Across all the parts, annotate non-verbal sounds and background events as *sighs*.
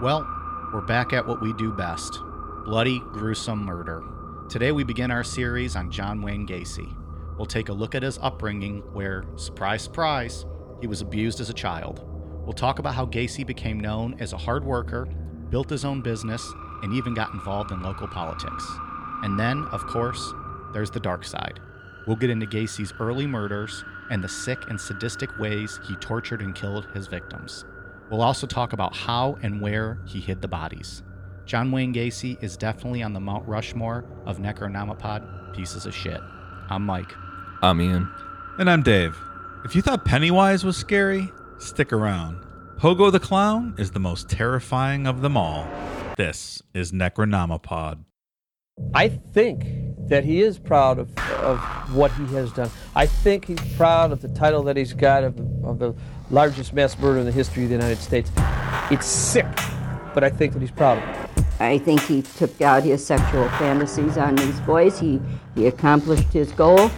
Well, we're back at what we do best bloody, gruesome murder. Today we begin our series on John Wayne Gacy. We'll take a look at his upbringing, where, surprise, surprise, he was abused as a child. We'll talk about how Gacy became known as a hard worker, built his own business, and even got involved in local politics. And then, of course, there's the dark side. We'll get into Gacy's early murders and the sick and sadistic ways he tortured and killed his victims. We'll also talk about how and where he hid the bodies. John Wayne Gacy is definitely on the Mount Rushmore of Necronomicon pieces of shit. I'm Mike. I'm Ian. And I'm Dave. If you thought Pennywise was scary, stick around. Pogo the Clown is the most terrifying of them all. This is Necronomipod. I think that he is proud of, of what he has done. I think he's proud of the title that he's got of, of the largest mass murder in the history of the United States. It's sick, but I think that he's proud of it. I think he took out his sexual fantasies on these boys. He, he accomplished his goal,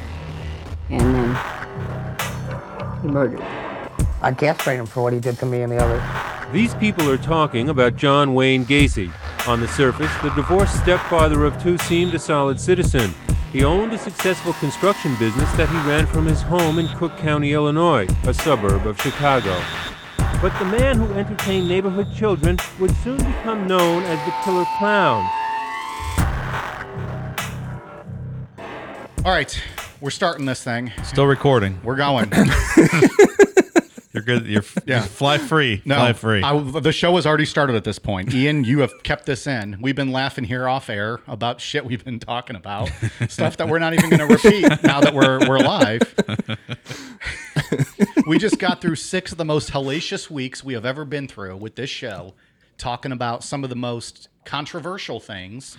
and then he murdered them. I castrate him for what he did to me and the others. These people are talking about John Wayne Gacy. On the surface, the divorced stepfather of two seemed a solid citizen. He owned a successful construction business that he ran from his home in Cook County, Illinois, a suburb of Chicago. But the man who entertained neighborhood children would soon become known as the Killer Clown. All right, we're starting this thing. Still recording. We're going. *laughs* You're good. You're Yeah. fly free. No, fly free. I, the show has already started at this point. Ian, you have kept this in. We've been laughing here off air about shit we've been talking about, stuff that we're not even going to repeat now that we're we're live. *laughs* we just got through six of the most hellacious weeks we have ever been through with this show, talking about some of the most controversial things.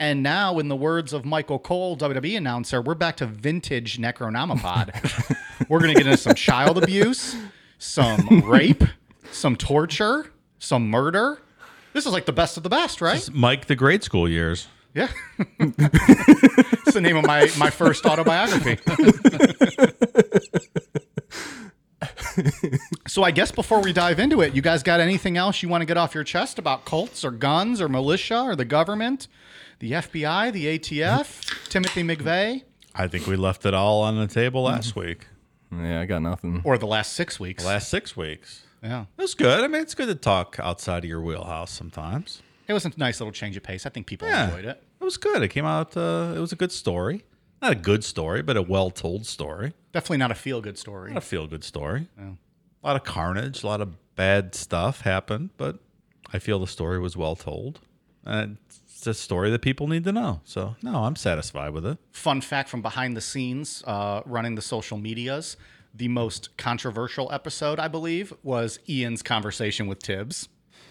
And now, in the words of Michael Cole, WWE announcer, we're back to vintage Necronomipod. *laughs* we're going to get into some child abuse, some *laughs* rape, some torture, some murder. This is like the best of the best, right? Mike the grade school years. Yeah. it's the name of my, my first autobiography. so I guess before we dive into it, you guys got anything else you want to get off your chest about cults or guns or militia or the government, the FBI, the ATF, Timothy McVeigh, I think we left it all on the table Mm-hmm. last week. Yeah, I got nothing. or the last six weeks? Last six weeks. yeah. It was good. I mean, it's good to talk outside of your wheelhouse sometimes. It was a nice little change of pace. I think people Yeah. enjoyed it. It was good. It came out. Uh, it was a good story. Not a good story, but a well-told story. Definitely not a feel good story. Not a feel-good story. A lot of carnage. A lot of bad stuff happened, but I feel the story was well told. And it's a story that people need to know. So no, I'm satisfied with it. fun fact from behind the scenes, uh, running the social medias, the most controversial episode, I believe, was Ian's conversation with Tibbs.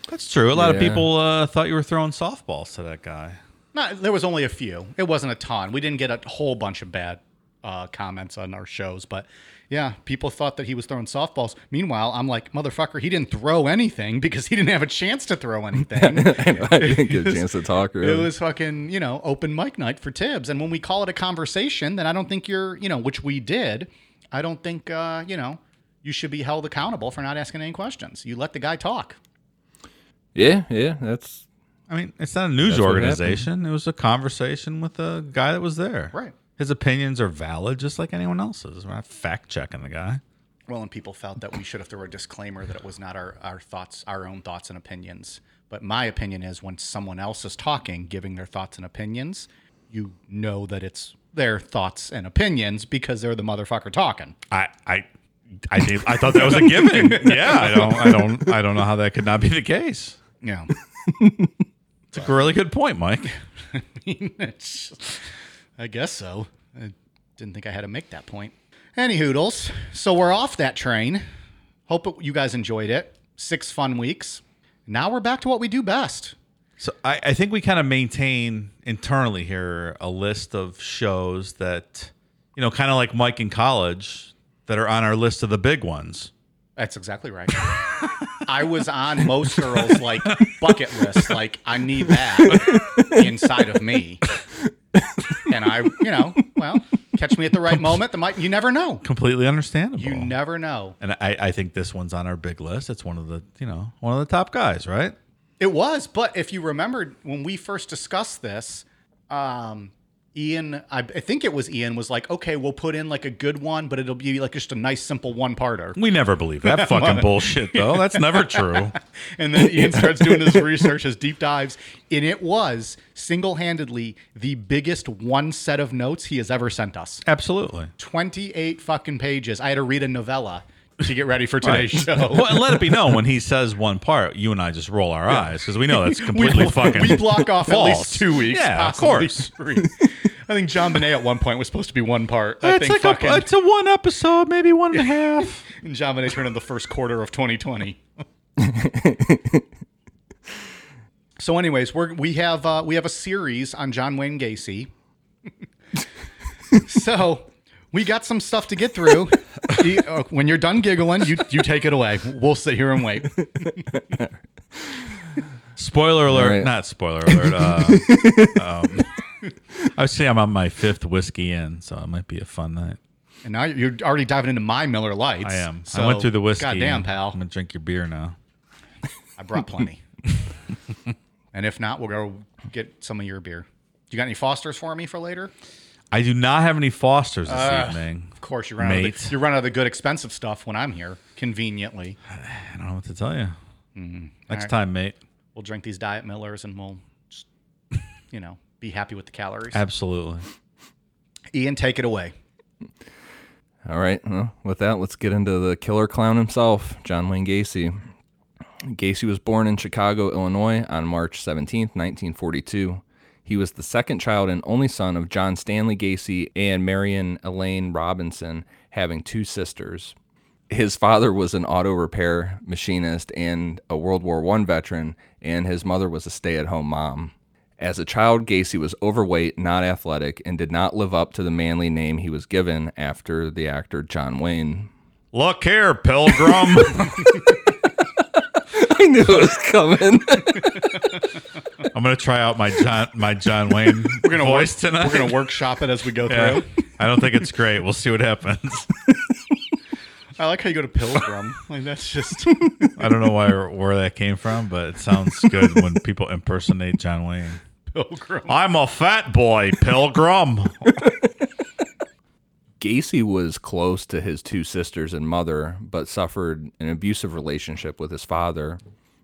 That's true. A lot of people uh, thought you were throwing softballs to that guy. No, there was only a few. It wasn't a ton. We didn't get a whole bunch of bad uh, comments on our shows, but yeah, people thought that he was throwing softballs. Meanwhile, I'm like, motherfucker, he didn't throw anything because he didn't have a chance to throw anything. I, know, I didn't get a chance to talk. It was fucking, you know, open mic night for Tibbs. And when we call it a conversation, then I don't think you're, you know, which we did, I don't think, uh, you know, you should be held accountable for not asking any questions. You let the guy talk. yeah, yeah. That's I mean, it's not a news organization. It was a conversation with a guy that was there. Right. His opinions are valid, just like anyone else's. We're not fact checking the guy. Well, and people felt that we should have thrown a disclaimer that it was not our, our thoughts, our own thoughts and opinions. But my opinion is when someone else is talking, giving their thoughts and opinions, you know that it's their thoughts and opinions because they're the motherfucker talking. I, I, I did. I thought that was a given. *laughs* yeah, I don't, I don't, I don't know how that could not be the case. Yeah. It's a really good point, Mike. *laughs* I It's- I guess so. I didn't think I had to make that point. Any hoodles. So we're off that train. Hope it, you guys enjoyed it. Six fun weeks. Now we're back to what we do best. So I, I think we kind of maintain internally here a list of shows that, you know, kind of like Mike in college, that are on our list of the big ones. That's exactly right. *laughs* I was on most girls' like bucket list. Like I need that inside of me, *laughs* and I, you know, well, catch me at the right moment. The might you never know. Completely understandable. You never know. and I, I think this one's on our big list. It's one of the, you know, one of the top guys, right? It was, but if you remember when we first discussed this, um, Ian, I, I think it was Ian, was like, okay, we'll put in like a good one, but it'll be like just a nice, simple one parter. We never believe that *laughs* fucking bullshit, though. That's never true. *laughs* And then Ian starts doing his research, his deep dives, and it was single handedly the biggest one set of notes he has ever sent us. Absolutely. 28 fucking pages. I had to read a novella to get ready for today's show. Well, and let it be known when he *laughs* says one part, you and I just roll our eyes because we know that's *laughs* completely we, fucking. we block off at false. least two weeks. Yeah, of course. three. I think JonBenét at one point was supposed to be one part. I It's think like fucking a, it's a one episode, maybe one and a *laughs* half. and JonBenét turned in the first quarter of 2020. so, anyways, we're we have uh, we have a series on John Wayne Gacy. so we got some stuff to get through. *laughs* Uh, when you're done giggling, you you take it away. We'll sit here and wait. Spoiler alert! right. Not spoiler alert. Uh, *laughs* um, I would say I'm on my fifth whiskey in, so it might be a fun night. And now you're already diving into my Miller Lites. I am. So, I went through the whiskey. Goddamn, and pal. I'm gonna drink your beer now. I brought plenty. *laughs* and if not, we'll go get some of your beer. You got any Fosters for me for later? I do not have any Fosters this Uh, evening. Of course, you run out of the, you run out of the good expensive stuff when I'm here. Conveniently, *sighs* I don't know what to tell you. Mm-hmm. Next right. time, mate. we'll drink these Diet Millers and we'll, just, you know, be happy with the calories. Absolutely. *laughs* Ian, take it away. All right. Well, with that, let's get into the killer clown himself, John Wayne Gacy. Gacy was born in Chicago, Illinois on March 17, 1942. He was the second child and only son of John Stanley Gacy and Marion Elaine Robinson, having two sisters. His father was an auto repair machinist and a World War I veteran, and his mother was a stay at home mom. As a child, Gacy was overweight, not athletic, and did not live up to the manly name he was given after the actor John Wayne. Look here, Pilgrim. *laughs* I knew it was coming. *laughs* I'm gonna try out my John my John Wayne We're gonna voice work, tonight. We're gonna workshop it as we go Yeah. through. I don't think it's great. We'll see what happens. *laughs* I like how you go to Pilgrim. like that's just I don't know why or where that came from, but it sounds good when people impersonate John Wayne. Pilgrim. I'm a fat boy, Pilgrim. Gacy was close to his two sisters and mother, but suffered an abusive relationship with his father.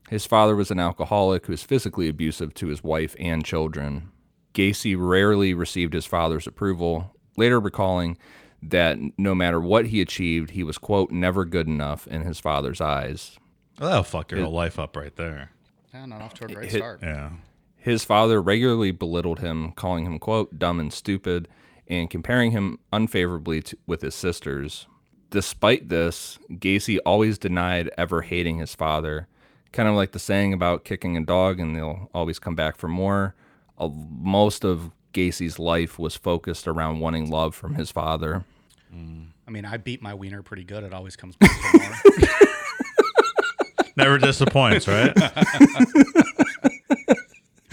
His father was an alcoholic who was physically abusive to his wife and children. Gacy rarely received his father's approval, later recalling that no matter what he achieved, he was, quote, never good enough in his father's eyes. Well, that'll fuck your whole life up right there. Yeah, not off to a great Hit- start. Yeah. His father regularly belittled him, calling him, quote, dumb and stupid, and comparing him unfavorably to, with his sisters. Despite this, Gacy always denied ever hating his father. Kind of like the saying about kicking a dog and they'll always come back for more. Uh, most of Gacy's life was focused around wanting love from his father. I mean, I beat my wiener pretty good. It always comes back for more. *laughs* Never disappoints, right? *laughs*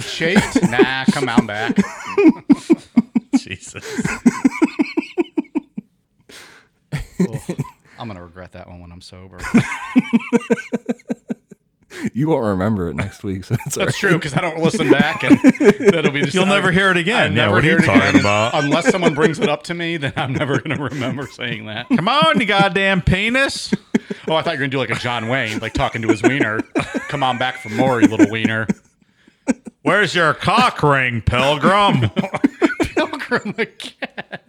Chafed? Nah, come on back. *laughs* Jesus. I'm gonna regret that one when I'm sober. You won't remember it next week, so it's all That's true because I don't listen back, and that'll be *laughs* just You'll never hear it again. I Yeah, never what are hear you it talking again. about? *laughs* Unless someone brings it up to me, then I'm never gonna remember saying that. *laughs* Come on, you goddamn penis. Oh, I thought you were gonna do like a John Wayne, like talking to his wiener. Come on back for more, you little wiener. Where's your cock ring, Pilgrim? Pilgrim again.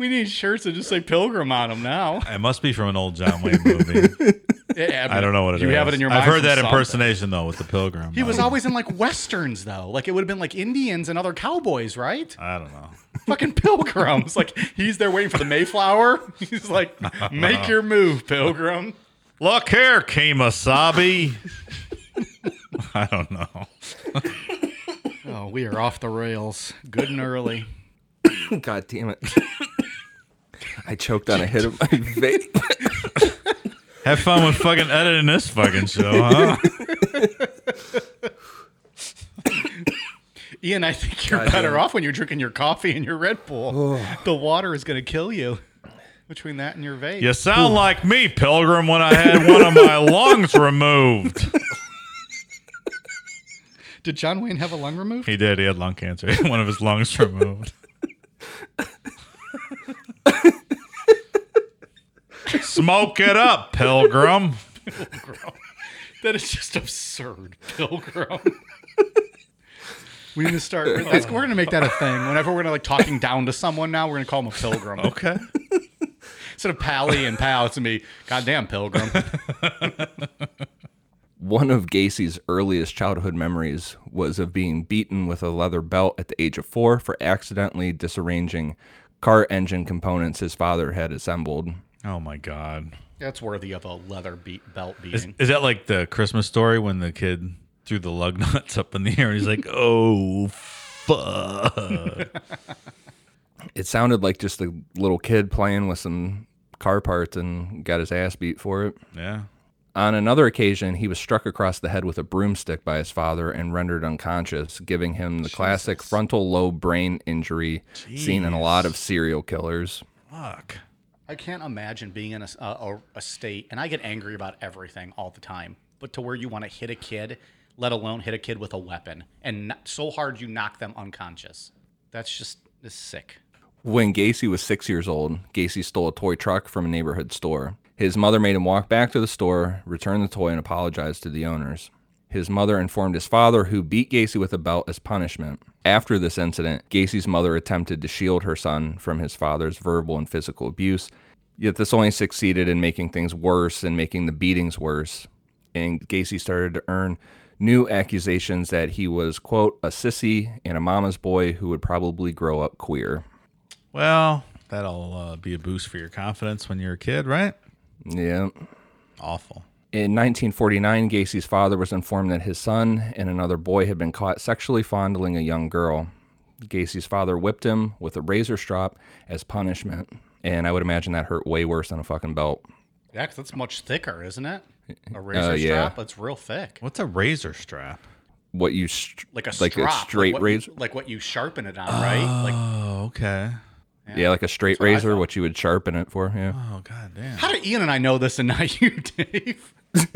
We need shirts that just say Pilgrim on them now. it must be from an old John Wayne movie. *laughs* Yeah, I don't know what it is. you have it in your mind. I've heard that something. impersonation though with the Pilgrim. He was always in like westerns though. Like it would have been like Indians and other cowboys, right? I don't know. Fucking pilgrims. Like he's there waiting for the Mayflower. *laughs* He's like, make your move, pilgrim. Look here, Kemosabe. *laughs* I don't know. Oh, we are off the rails. Good and early. *coughs* God damn it. I choked on a hit of my *laughs* vape. Have fun with fucking editing this fucking show, huh? *coughs* Ian, I think you're God better damn. off when you're drinking your coffee and your Red Bull. the water is going to kill you between that and your vape. You sound like me, Pilgrim, when I had one of my *laughs* lungs removed. Did John Wayne have a lung removed? He did. He had lung cancer. *laughs* One of his lungs removed. Smoke it up, Pilgrim. pilgrim. That is just absurd, Pilgrim. we need to start. That's, we're gonna make that a thing. Whenever we're gonna like talking down to someone now, we're gonna call them a pilgrim. Okay. Instead of Pally and Pal, it's gonna be goddamn pilgrim. One of Gacy's earliest childhood memories was of being beaten with a leather belt at the age of four for accidentally disarranging car engine components his father had assembled. Oh my God. That's worthy of a leather beat belt Is, beating. is that like the Christmas story when the kid threw the lug *laughs* nuts up in the air and he's like, "Oh fuck." *laughs* It sounded like just a little kid playing with some car parts and got his ass beat for it. yeah. On another occasion, he was struck across the head with a broomstick by his father and rendered unconscious, giving him the classic frontal lobe brain injury seen in a lot of serial killers. Fuck. I can't imagine being in a, a, a state, and I get angry about everything all the time, but to where you want to hit a kid, let alone hit a kid with a weapon, and not, so hard you knock them unconscious. That's just it's sick. When Gacy was six years old, Gacy stole a toy truck from a neighborhood store. His mother made him walk back to the store, return the toy, and apologize to the owners. His mother informed his father, who beat Gacy with a belt as punishment. After this incident, Gacy's mother attempted to shield her son from his father's verbal and physical abuse, yet this only succeeded in making things worse and making the beatings worse. And Gacy started to earn new accusations that he was, quote, a sissy and a mama's boy who would probably grow up queer. Well, that'll uh, be a boost for your confidence when you're a kid, right? Yeah. Awful. In 1949, Gacy's father was informed that his son and another boy had been caught sexually fondling a young girl. Gacy's father whipped him with a razor strap as punishment, and I would imagine that hurt way worse than a fucking belt. Yeah, 'cause that's much thicker, isn't it? A razor Uh, yeah. strap, it's real thick. What's a razor strap? What you str- Like a like strap, a straight like what, razor? like what you sharpen it on, right? Like Oh, okay. Yeah. like a straight what I razor, thought. what you would sharpen it for. Yeah. Oh, god damn. how did Ian and I know this and not *laughs* you, Dave? *laughs* I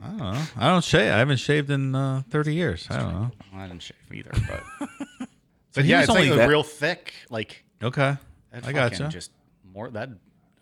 don't know. I don't shave. I haven't shaved in uh, 30 years. I don't know. Well, I didn't shave either, but *laughs* but he yeah, was it's only a that- real thick. Like Okay. I got fucking you. Just more that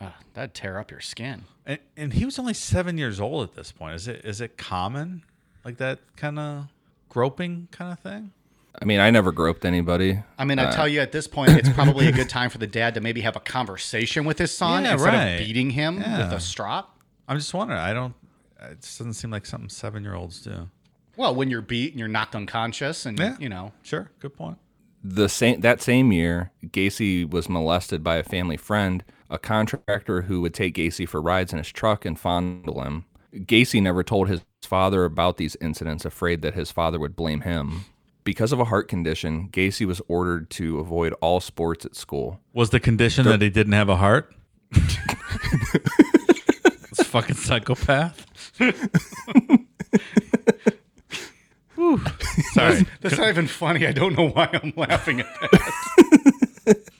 uh, that'd tear up your skin. And, and he was only seven years old at this point. Is it is it common like that kind of groping kind of thing? I mean, I never groped anybody. I mean, Uh. I tell you, at this point, it's probably a good time for the dad to maybe have a conversation with his son Yeah, instead right. of beating him Yeah. with a strop. I'm just wondering. I don't. It just doesn't seem like something seven year olds do. Well, when you're beat and you're knocked unconscious, and Yeah. you know, Sure. Good point. the same that same year, Gacy was molested by a family friend, a contractor who would take Gacy for rides in his truck and fondle him. Gacy never told his father about these incidents, afraid that his father would blame him. Because of a heart condition, Gacy was ordered to avoid all sports at school. Was the condition that he didn't have a heart? *laughs* This fucking psychopath. *laughs* Whew. Sorry. that's not even funny. I don't know why I'm laughing at that. *laughs*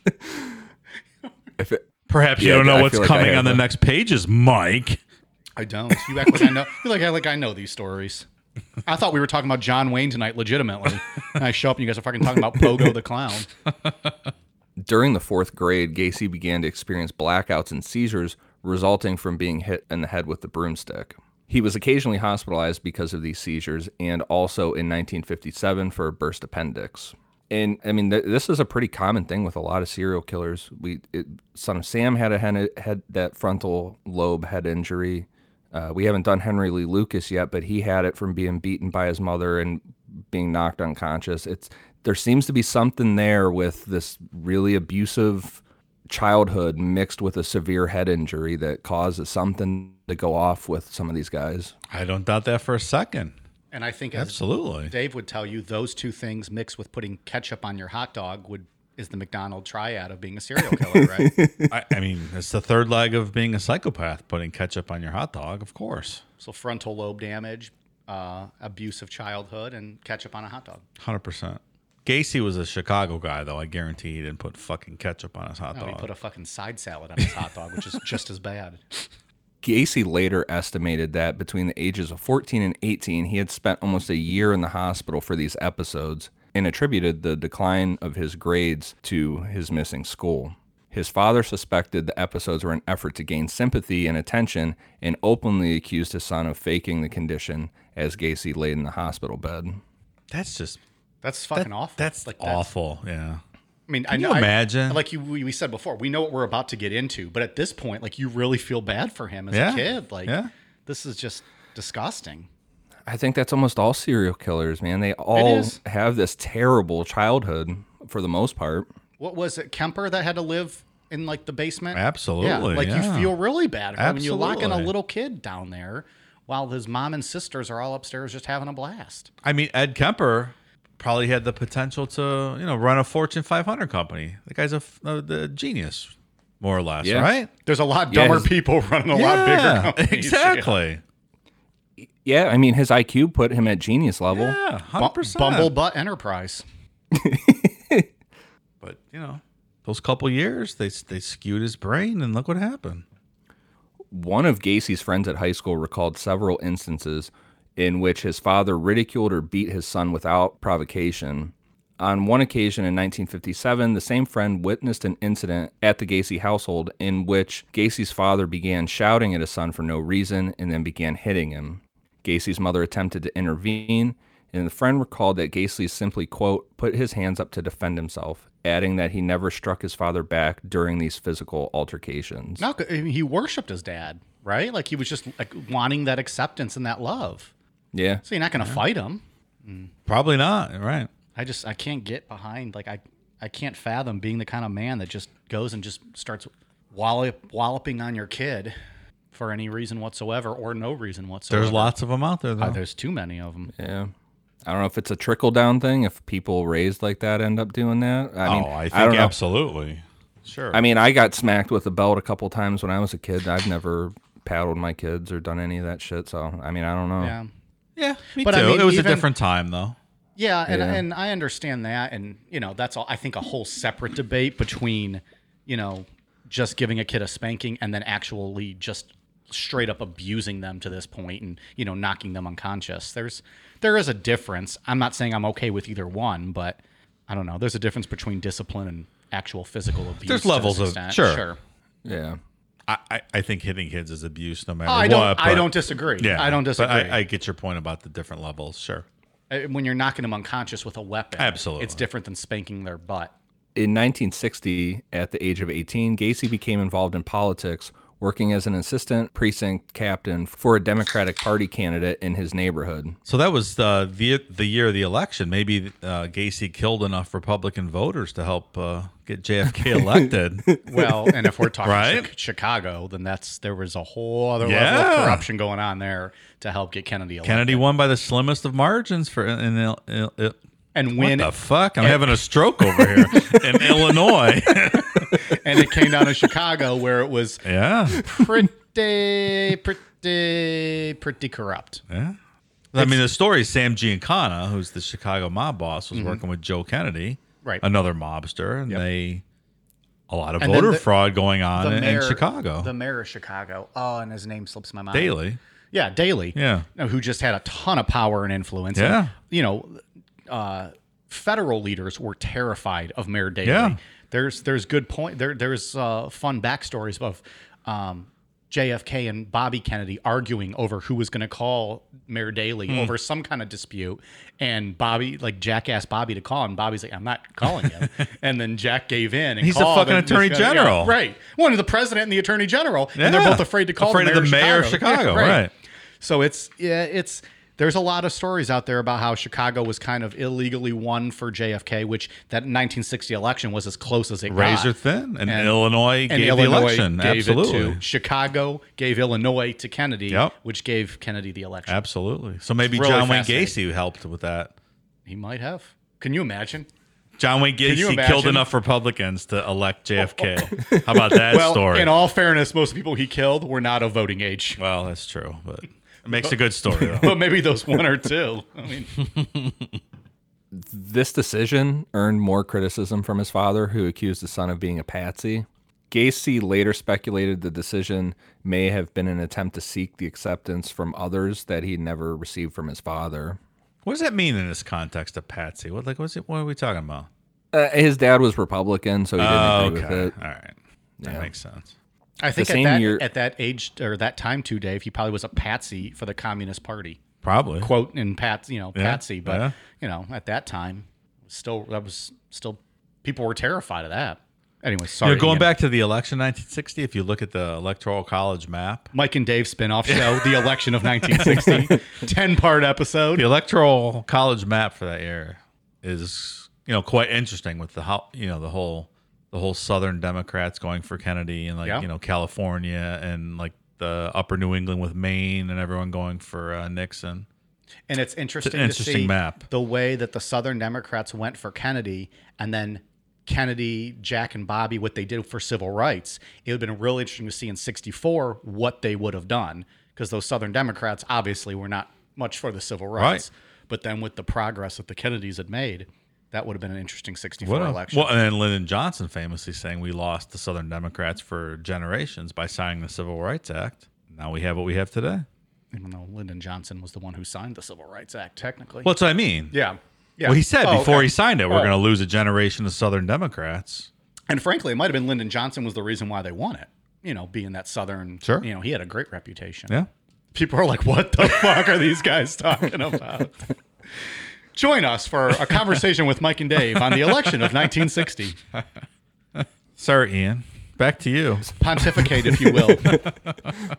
If it, Perhaps you Yeah, don't know I what's feel like I coming have on the next pages, Mike. I don't. You act like I know. You like I like I know these stories. I thought we were talking about John Wayne tonight, legitimately. And I show up and you guys are fucking talking about Pogo the clown. *laughs* during the fourth grade, Gacy began to experience blackouts and seizures resulting from being hit in the head with the broomstick. He was occasionally hospitalized because of these seizures and also in 1957 for a burst appendix. And I mean, th- this is a pretty common thing with a lot of serial killers. We, it, Son of Sam had a hen- had that frontal lobe head injury. Uh, we haven't done Henry Lee Lucas yet, but he had it from being beaten by his mother and being knocked unconscious. It's there seems to be something there with this really abusive childhood mixed with a severe head injury that causes something to go off with some of these guys. I don't doubt that for a second. And I think as Absolutely. Dave would tell you, those two things mixed with putting ketchup on your hot dog would is the McDonald triad of being a serial killer, right? *laughs* I, I mean, it's the third leg of being a psychopath, putting ketchup on your hot dog, of course. so frontal lobe damage, uh, abusive childhood, and ketchup on a hot dog. 100%. Gacy was a Chicago guy, though. I guarantee he didn't put fucking ketchup on his hot No, he put a fucking side salad on his hot dog, which is just as bad. *laughs* Gacy later estimated that between the ages of 14 and 18, he had spent almost a year in the hospital for these episodes and attributed the decline of his grades to his missing school. His father suspected the episodes were an effort to gain sympathy and attention and openly accused his son of faking the condition as Gacy laid in the hospital bed. That's just That's fucking awful. That's like awful. yeah. I mean, I Can you know. I- imagine? like you, we, we said before, we know what we're about to get into, but at this point, like you really feel bad for him as Yeah. a kid. Like Yeah. this is just disgusting. I think that's almost all serial killers, man. They all have this terrible childhood for the most part. What was it, Kemper, that had to live in like the basement? Absolutely, Yeah, like yeah. you feel really bad for him. And you're locking a little kid down there while his mom and sisters are all upstairs just having a blast. I mean, Ed Kemper probably had the potential to, you know, run a Fortune 500 company. The guy's a the genius, more or less, Yeah. right? There's a lot dumber his- people *laughs* running a lot bigger companies. exactly. Yeah, I mean, his IQ put him at genius level. Yeah, hundred percent. Bumblebutt Enterprise. *laughs* But you know, those couple years, they they skewed his brain, and look what happened. One of Gacy's friends at high school recalled several instances in which his father ridiculed or beat his son without provocation. On one occasion in 1957, the same friend witnessed an incident at the Gacy household in which Gacy's father began shouting at his son for no reason and then began hitting him. Gacy's mother attempted to intervene, and the friend recalled that Gacy simply, quote, put his hands up to defend himself, adding that he never struck his father back during these physical altercations. No, I mean, he worshipped his dad, right? Like he was just like wanting that acceptance and that love. Yeah. So you're not going to fight him. Probably not, right? I just I can't get behind like I I can't fathom being the kind of man that just goes and just starts wallop, walloping on your kid for any reason whatsoever or no reason whatsoever. There's lots of them out there, though. Uh, there's too many of them. Yeah. I don't know if it's a trickle down thing, if people raised like that end up doing that. I mean, oh, I think don't absolutely. Sure. I mean, I got smacked with a belt a couple times when I was a kid. I've never paddled my kids or done any of that shit. So, I mean, I don't know. Yeah. yeah, me But too. I mean, it was even- a different time, though. Yeah, and Yeah. and I understand that, and you know that's all. I think a whole separate debate between, you know, just giving a kid a spanking and then actually just straight up abusing them to this point and you know knocking them unconscious. There's there is a difference. I'm not saying I'm okay with either one, but I don't know. There's a difference between discipline and actual physical abuse. There's levels of- extent. sure. sure. Yeah. I, I, I think hitting kids is abuse, no matter Oh, I don't. I but- don't disagree. Yeah, I don't disagree. But I, I get your point about the different levels. Sure. Uh, when you're knocking them unconscious with a weapon, Absolutely. it's different than spanking their butt. In 1960, at the age of 18, Gacy became involved in politics, working as an assistant precinct captain for a Democratic Party candidate in his neighborhood. So that was uh, the the year of the election. Maybe uh, Gacy killed enough Republican voters to help uh, get JFK *laughs* elected. Well, and if we're talking Right? Chi- Chicago, then that's there was a whole other level of corruption going on there to help get Kennedy elected. Kennedy won by the slimmest of margins for in, Il- Il- And what the fuck? I'm having a stroke over here *laughs* in Illinois. *laughs* and it came down to Chicago where it was yeah, pretty pretty pretty corrupt. yeah. I mean, the story is Sam Giancana, who's the Chicago mob boss, was working with Joe Kennedy, Mm-hmm. Right. another mobster, and Yep. they a lot of And voter the- fraud going on in, in Chicago. the mayor of Chicago. Oh, and his name slips my mind. Daley. Yeah, Daley. Yeah. No, Who just had a ton of power and influence. Yeah. And, you know, uh, federal leaders were terrified of Mayor Daley. Yeah. There's there's good point. There there's uh, fun backstories of um, JFK and Bobby Kennedy arguing over who was going to call Mayor Daley Hmm. over some kind of dispute, and Bobby like Jack asked Bobby to call, and Bobby's like, "I'm not calling him," *laughs* and then Jack gave in. And He's called, fucking and attorney guy- yeah, general. right? One of the president and the attorney general, and they're both afraid to call Afraid the of mayor, the mayor of Chicago, right. so it's yeah, it's there's a lot of stories out there about how Chicago was kind of illegally won for JFK, which that 1960 election was as close as it got. Razor got. thin, and Illinois and gave the election. gave Absolutely. it to Chicago, gave Illinois to Kennedy, Yep. which gave Kennedy the election. Absolutely. So maybe Really John Wayne. Gacy helped with that. He might have. Can you imagine? John Wayne Gacy killed enough Republicans to elect *laughs* oh, oh. JFK. How about that Well, story? in all fairness, most people he killed were not of voting age. well, that's true, but it makes a good story though. *laughs* But maybe those one or two. I mean, *laughs* This decision earned more criticism from his father, who accused his son of being a patsy. Gacy later speculated the decision may have been an attempt to seek the acceptance from others that he never received from his father. What does that mean in this context of Patsy? What like what's it? What are we talking about? Uh, his dad was Republican, so he didn't Oh, agree okay, with it. all right, that Yeah. makes sense. I think at same that, year- at that age or that time too, Dave, he probably was a patsy for the Communist Party. Probably. Quote in Pat, you know, Yeah, patsy, but yeah. you know, at that time, still that was still people were terrified of that. Anyway, sorry. You sorry. know, going Ian. back to the election 1960, if you look at the electoral college map, Mike and Dave spin-off show, The Election of 1960, 10-part *laughs* episode. the electoral college map for that year is you know quite interesting with the how you know the whole the whole Southern Democrats going for Kennedy and like Yeah. you know California and like the Upper New England with Maine and everyone going for uh, Nixon. And it's interesting, interesting to see map. the way that the Southern Democrats went for Kennedy and then Kennedy, Jack, and Bobby, what they did for civil rights. It would have been really interesting to see in 64 what they would have done because those Southern Democrats obviously were not much for the civil rights. But then with the progress that the Kennedys had made, that would have been an interesting 64 What a- election. Well, and then Lyndon Johnson famously saying we lost the Southern Democrats for generations by signing the Civil Rights Act. Now we have what we have today. Even though Lyndon Johnson was the one who signed the Civil Rights Act, technically. Well, that's what I mean. yeah. Yeah. Well, he said Oh, before okay. he signed it, we're Oh. going to lose a generation of Southern Democrats. And frankly, it might have been Lyndon Johnson was the reason why they won it. You know, being that Southern, Sure. you know, he had a great reputation. Yeah. People are like, what the *laughs* fuck are these guys talking about? *laughs* Join us for a *laughs* conversation with Mike and Dave on the election of 1960. Sir Ian, back to you. Pontificate, if you will. *laughs*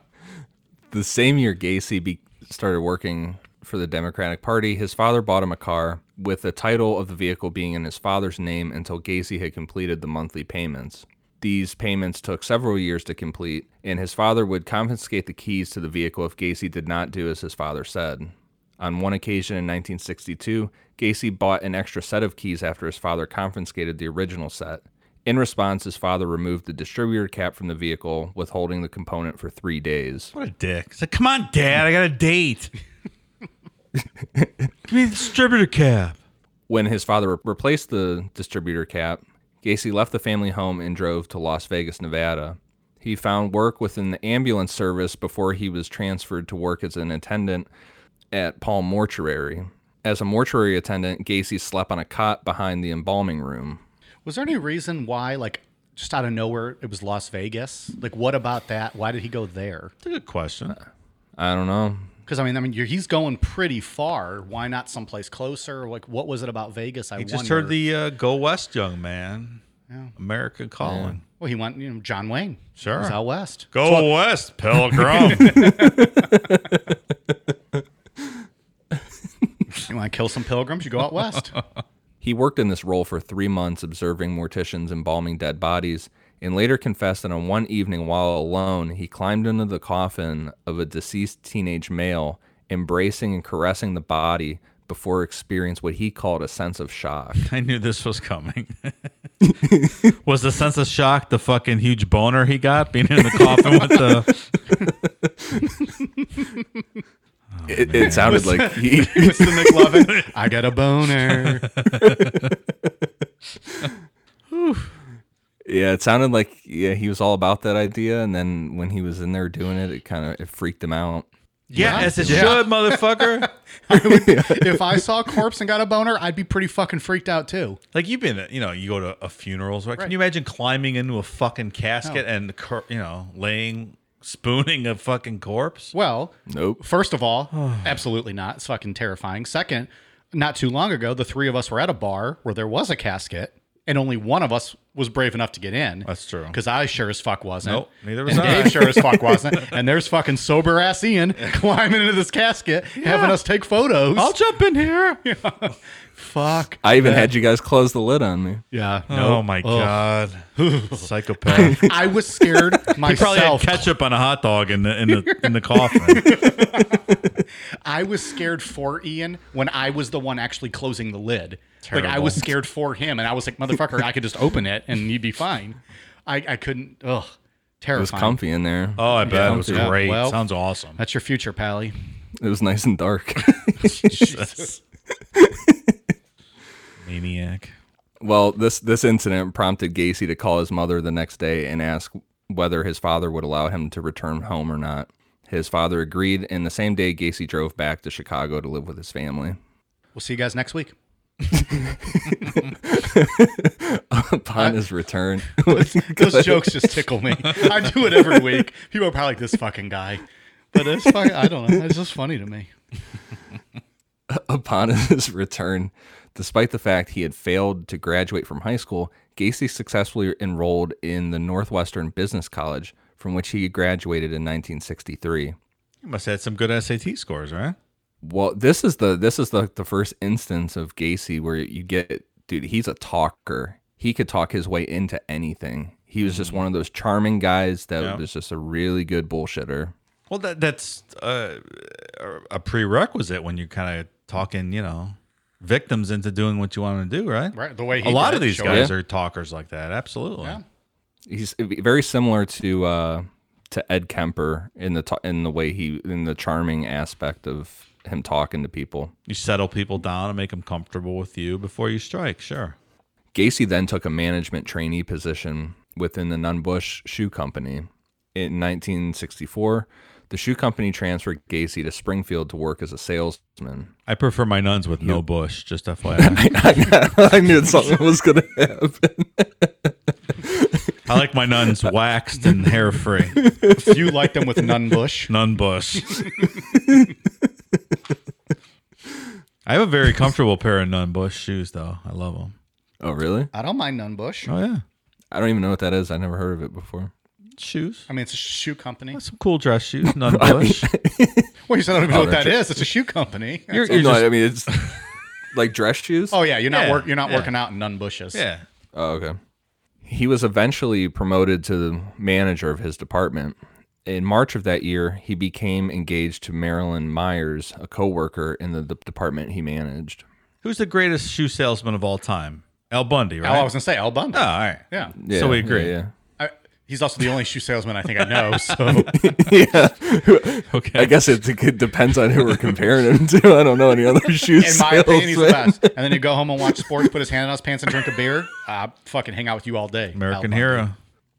The same year Gacy be- started working for the Democratic Party, his father bought him a car with the title of the vehicle being in his father's name until Gacy had completed the monthly payments. These payments took several years to complete, and his father would confiscate the keys to the vehicle if Gacy did not do as his father said. On one occasion in 1962, Gacy bought an extra set of keys after his father confiscated the original set. In response, his father removed the distributor cap from the vehicle, withholding the component for three days. What a dick. He's like, come on, Dad, I got a date. *laughs* Give me the distributor cap. When his father re- replaced the distributor cap, Gacy left the family home and drove to Las Vegas, Nevada. He found work within the ambulance service before he was transferred to work as an attendant at Palm Mortuary. As a mortuary attendant, Gacy slept on a cot behind the embalming room. Was there any reason why, like, just out of nowhere, it was Las Vegas? Like, what about that? Why did he go there? That's a good question. I don't know. Because I mean, I mean, you're, he's going pretty far. Why not someplace closer? Like, what was it about Vegas? I He just wonder. heard the uh, "Go West, young man." Yeah. America calling. Well, he went, you know, John Wayne. Sure. He's out west. Go West, Pilgrim. *laughs* *laughs* You want to kill some pilgrims? You go out west. *laughs* He worked in this role for three months, observing morticians embalming dead bodies, and later confessed that on one evening while alone, he climbed into the coffin of a deceased teenage male, embracing and caressing the body before experiencing what he called a sense of shock. *laughs* I knew this was coming. *laughs* was the sense of shock the fucking huge boner he got being in the coffin with the? Oh, it, it sounded like he, *laughs* Mr. McLovin, *laughs* I got a boner. *laughs* yeah, it sounded like yeah he was all about that idea, and then when he was in there doing it, it kind of it freaked him out. Yeah, as it should, motherfucker. if I saw a corpse and got a boner, I'd be pretty fucking freaked out too. Like you've been, you know, you go to a funeral. right? Right. Can you imagine climbing into a fucking casket and, cor- you know, laying, spooning a fucking corpse? Well, Nope. first of all, *sighs* absolutely not. It's fucking terrifying. Second, not too long ago, the three of us were at a bar where there was a casket, and only one of us was brave enough to get in. That's true. Because I sure as fuck wasn't. Nope, neither was and I. Dave sure as fuck wasn't. *laughs* And there's fucking sober ass Ian *laughs* climbing into this casket, having us take photos. I'll jump in here. *laughs* fuck. I even had you guys close the lid on me. Yeah. Oh, oh my Ugh. god, *laughs* psychopath! *laughs* I was scared *laughs* probably had ketchup on a hot dog in the in the in the coffin. I was scared for Ian when I was the one actually closing the lid. Like I was scared for him, and I was like, "Motherfucker, I could just open it and you'd be fine." I, I couldn't. Ugh, It was comfy in there. Oh, I bet it was Yeah, great. well- Sounds awesome. That's your future, Pally. It was nice and dark. Maniac. Well, this this incident prompted Gacy to call his mother the next day and ask whether his father would allow him to return home or not. His father agreed, and the same day Gacy drove back to Chicago to live with his family. We'll see you guys next week. *laughs* Upon his return, *laughs* *laughs* Those jokes just tickle me. I do it every week. People are probably like this fucking guy, but it's fucking, I don't know. It's just funny to me. upon his return, despite the fact he had failed to graduate from high school, Gacy successfully enrolled in the Northwestern Business College, from which he graduated in 1963. You must have had some good SAT scores, right? Well, this is the this is the the first instance of Gacy where you get dude, he's a talker. He could talk his way into anything. He was just one of those charming guys that was just a really good bullshitter. Well, that that's uh, a prerequisite when you kind of talking, you know, victims into doing what you want to do, right? Right, the way a lot of these guys Yeah. are talkers like that. Absolutely. Yeah. He's very similar to uh, to Ed Kemper in the ta- in the way he in the charming aspect of him talking to people. You settle people down and make them comfortable with you before you strike. Sure. Gacy then took a management trainee position within the Nunn-Bush Shoe Company. In 1964, the shoe company transferred Gacy to Springfield to work as a salesman. I prefer my nuns with no bush. Just *laughs* FYI. I knew something was going to happen. I like my nuns waxed and hair free. *laughs* You like them with nun bush. Nun bush. I have a very comfortable pair of nun bush shoes, though. I love them. Oh, really? I don't mind nun bush. Oh yeah, I don't even know what that is. I never heard of it before. Shoes. I mean, it's a shoe company. Some cool dress shoes. *laughs* Nun bush. Well, you said I don't even know what they're that is. It's a shoe company. *laughs* You're, you're no, just- I mean it's *laughs* like dress shoes. oh yeah, you're not Yeah, work. You're not yeah. working out in nun bushes. yeah. Oh, okay. He was eventually promoted to the manager of his department. In March of that year, he became engaged to Marilyn Myers, a coworker in the, the department he managed. Who's the greatest shoe salesman of all time? Al Bundy, right? Oh, I was gonna say Al Bundy. Oh, all right. Yeah. Yeah, So we agree. Yeah, I, he's also the only shoe salesman I think I know. So *laughs* yeah, *laughs* Okay. I guess it, it depends on who we're comparing him to. I don't know any other *laughs* shoe in my opinion, he's the best. And then he'd go home and watch sports, put his hand in his pants, and drink a beer. Uh, fucking hang out with you all day. American hero.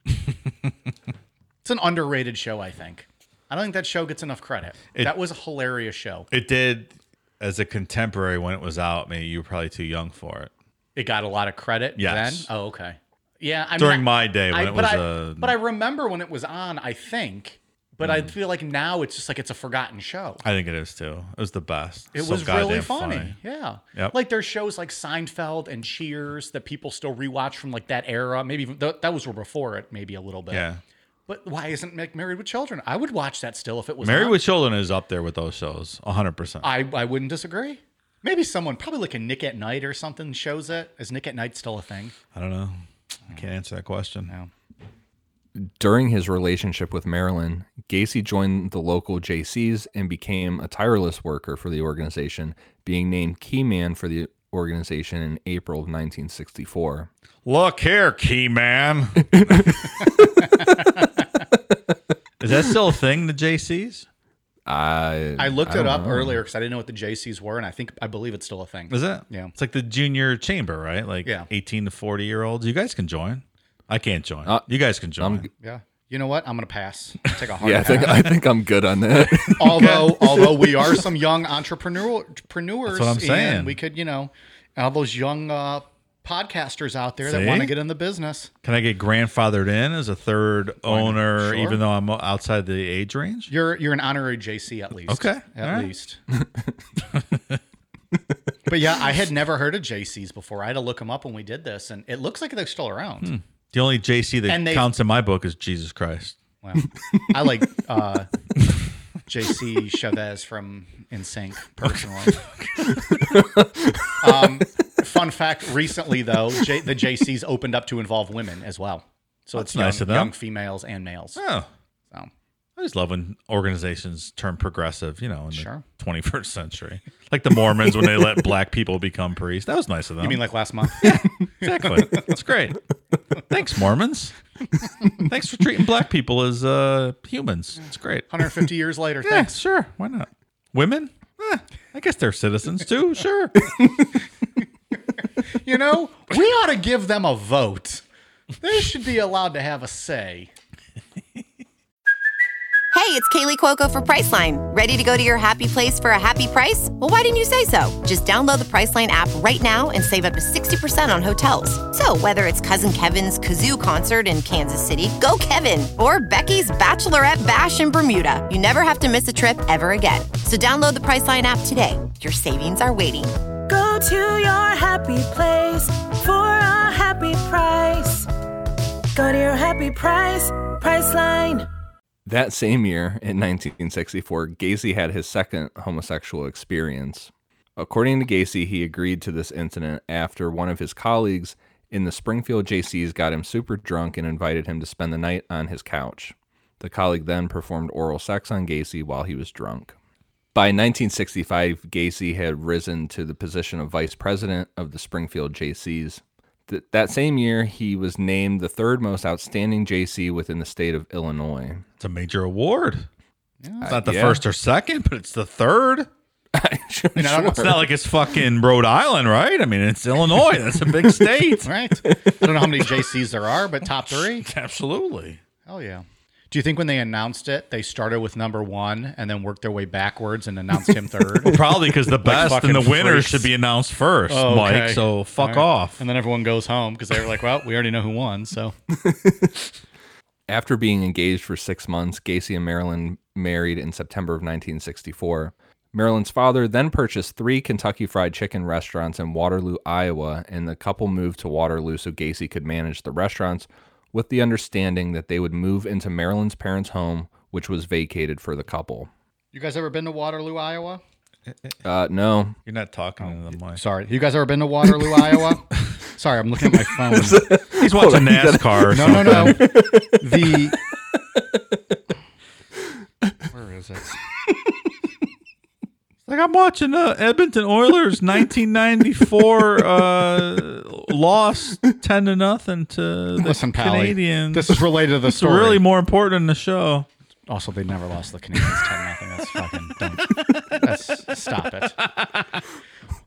It's an underrated show. I think. I don't think that show gets enough credit. It- that was a hilarious show. It did as a contemporary when it was out. Maybe you were probably too young for it. It got a lot of credit Yes. then. Oh, okay. Yeah, I mean, During my day when I, it but was I, uh, but I remember when it was on. I think, but Mm. I feel like now it's just like it's a forgotten show. I think it is too. It was the best. It So was really goddamn funny. Yeah. Yep. Like there's shows like Seinfeld and Cheers that people still rewatch from like that era. Maybe even th- that was before it, maybe a little bit. Yeah. But why isn't Married with Children? I would watch that still if it was Married on. with Children is up there with those shows. 100%. I I wouldn't disagree. Maybe someone probably like a Nick at Night or something shows it. Is Nick at Night still a thing? I don't know. I can't answer that question. No. During his relationship with Marilyn, Gacy joined the local JCs and became a tireless worker for the organization, being named key man for the organization in April of 1964. Look here, key man. *laughs* is that still a thing, the JCs? I I looked don't it up know. earlier because I didn't know what the JCs were, and I think I believe it's still a thing. Is it? Yeah. It's like the junior chamber, right? Like Yeah. 18 to 40 year olds. You guys can join. I can't join. Uh, you guys can join. I'm- Yeah. You know what? I'm gonna pass. Take a *laughs* hard Yeah, I think. I think I'm good on that. *laughs* although *laughs* although we are some young entrepreneur entrepreneurs, That's what I'm saying. and we could you know all those young uh, podcasters out there that want to get in the business. Can I get grandfathered in as a third owner, Sure. even though I'm outside the age range? You're you're an honorary JC at least. Okay. at right. least. but yeah, I had never heard of JCs before. I had to look them up when we did this, and it looks like they're still around. The only JC that they- counts in my book is Jesus Christ. Well, I like uh, *laughs* JC Chasez from NSYNC personally. *laughs* um, fun fact: recently, though, J- the JCs opened up to involve women as well. So it's nice young, of them. young females and males. Oh, So I just love when organizations turn progressive, you know, in Sure. the 21st century. Like the Mormons when they let *laughs* black people become priests. That was nice of them. you mean like last month? *laughs* exactly. That's great. Thanks, Mormons. Thanks for treating black people as uh, humans. It's great. 150 years later. Yeah, Thanks. sure. Why not? Women? Eh, I guess they're citizens too. Sure. *laughs* you know, we ought to give them a vote. They should be allowed to have a say. Hey, it's Kaley Cuoco for Priceline. Ready to go to your happy place for a happy price? Well, why didn't you say so? Just download the Priceline app right now and save up to 60% on hotels. So, whether it's Cousin Kevin's Kazoo concert in Kansas City, go Kevin, or Becky's Bachelorette Bash in Bermuda, you never have to miss a trip ever again. So, download the Priceline app today. Your savings are waiting. Go to your happy place for a happy price. Go to your happy price, Priceline. That same year, in 1964, Gacy had his second homosexual experience. According to Gacy, he agreed to this incident after one of his colleagues in the Springfield Jaycees got him super drunk and invited him to spend the night on his couch. The colleague then performed oral sex on Gacy while he was drunk. By 1965, Gacy had risen to the position of vice president of the Springfield Jaycees. Th- that same year, he was named the third most outstanding Jaycee within the state of Illinois. It's a major award. it's not the yeah. first or second, but it's the third. *laughs* Sure, You know, It's not like it's fucking Rhode Island, right? I mean, it's Illinois. That's a big *laughs* state. Right? I don't know how many Jaycees there are, but top three. Absolutely. Hell yeah. Do you think when they announced it, they started with number one and then worked their way backwards and announced him third? well, Probably because the *laughs* best and the fucking winners should be announced first, Oh, Mike. okay. So fuck All right. off. And then everyone goes home because they were like, well, we already know who won. So *laughs* After being engaged for six months, Gacy and Marilyn married in September of 1964. Marilyn's father then purchased three Kentucky Fried Chicken restaurants in Waterloo, Iowa, and the couple moved to Waterloo so Gacy could manage the restaurants with the understanding that they would move into Marilyn's parents' home, which was vacated for the couple. you guys ever been to Waterloo, Iowa? Uh, no, You're not talking to the mic. Sorry. You guys ever been to Waterloo, *laughs* Iowa? Sorry, I'm looking at my *laughs* phone. He's watching NASCAR or No, no, no. The *laughs* Where is it? Like I'm watching uh, Edmonton Oilers 1994 uh, loss 10 to nothing to the Listen, Pally, Canadiens. This is related to the It's story. really more important than the show. Also, they never lost the Canadiens ten nothing. That's fucking don't. That's, stop it.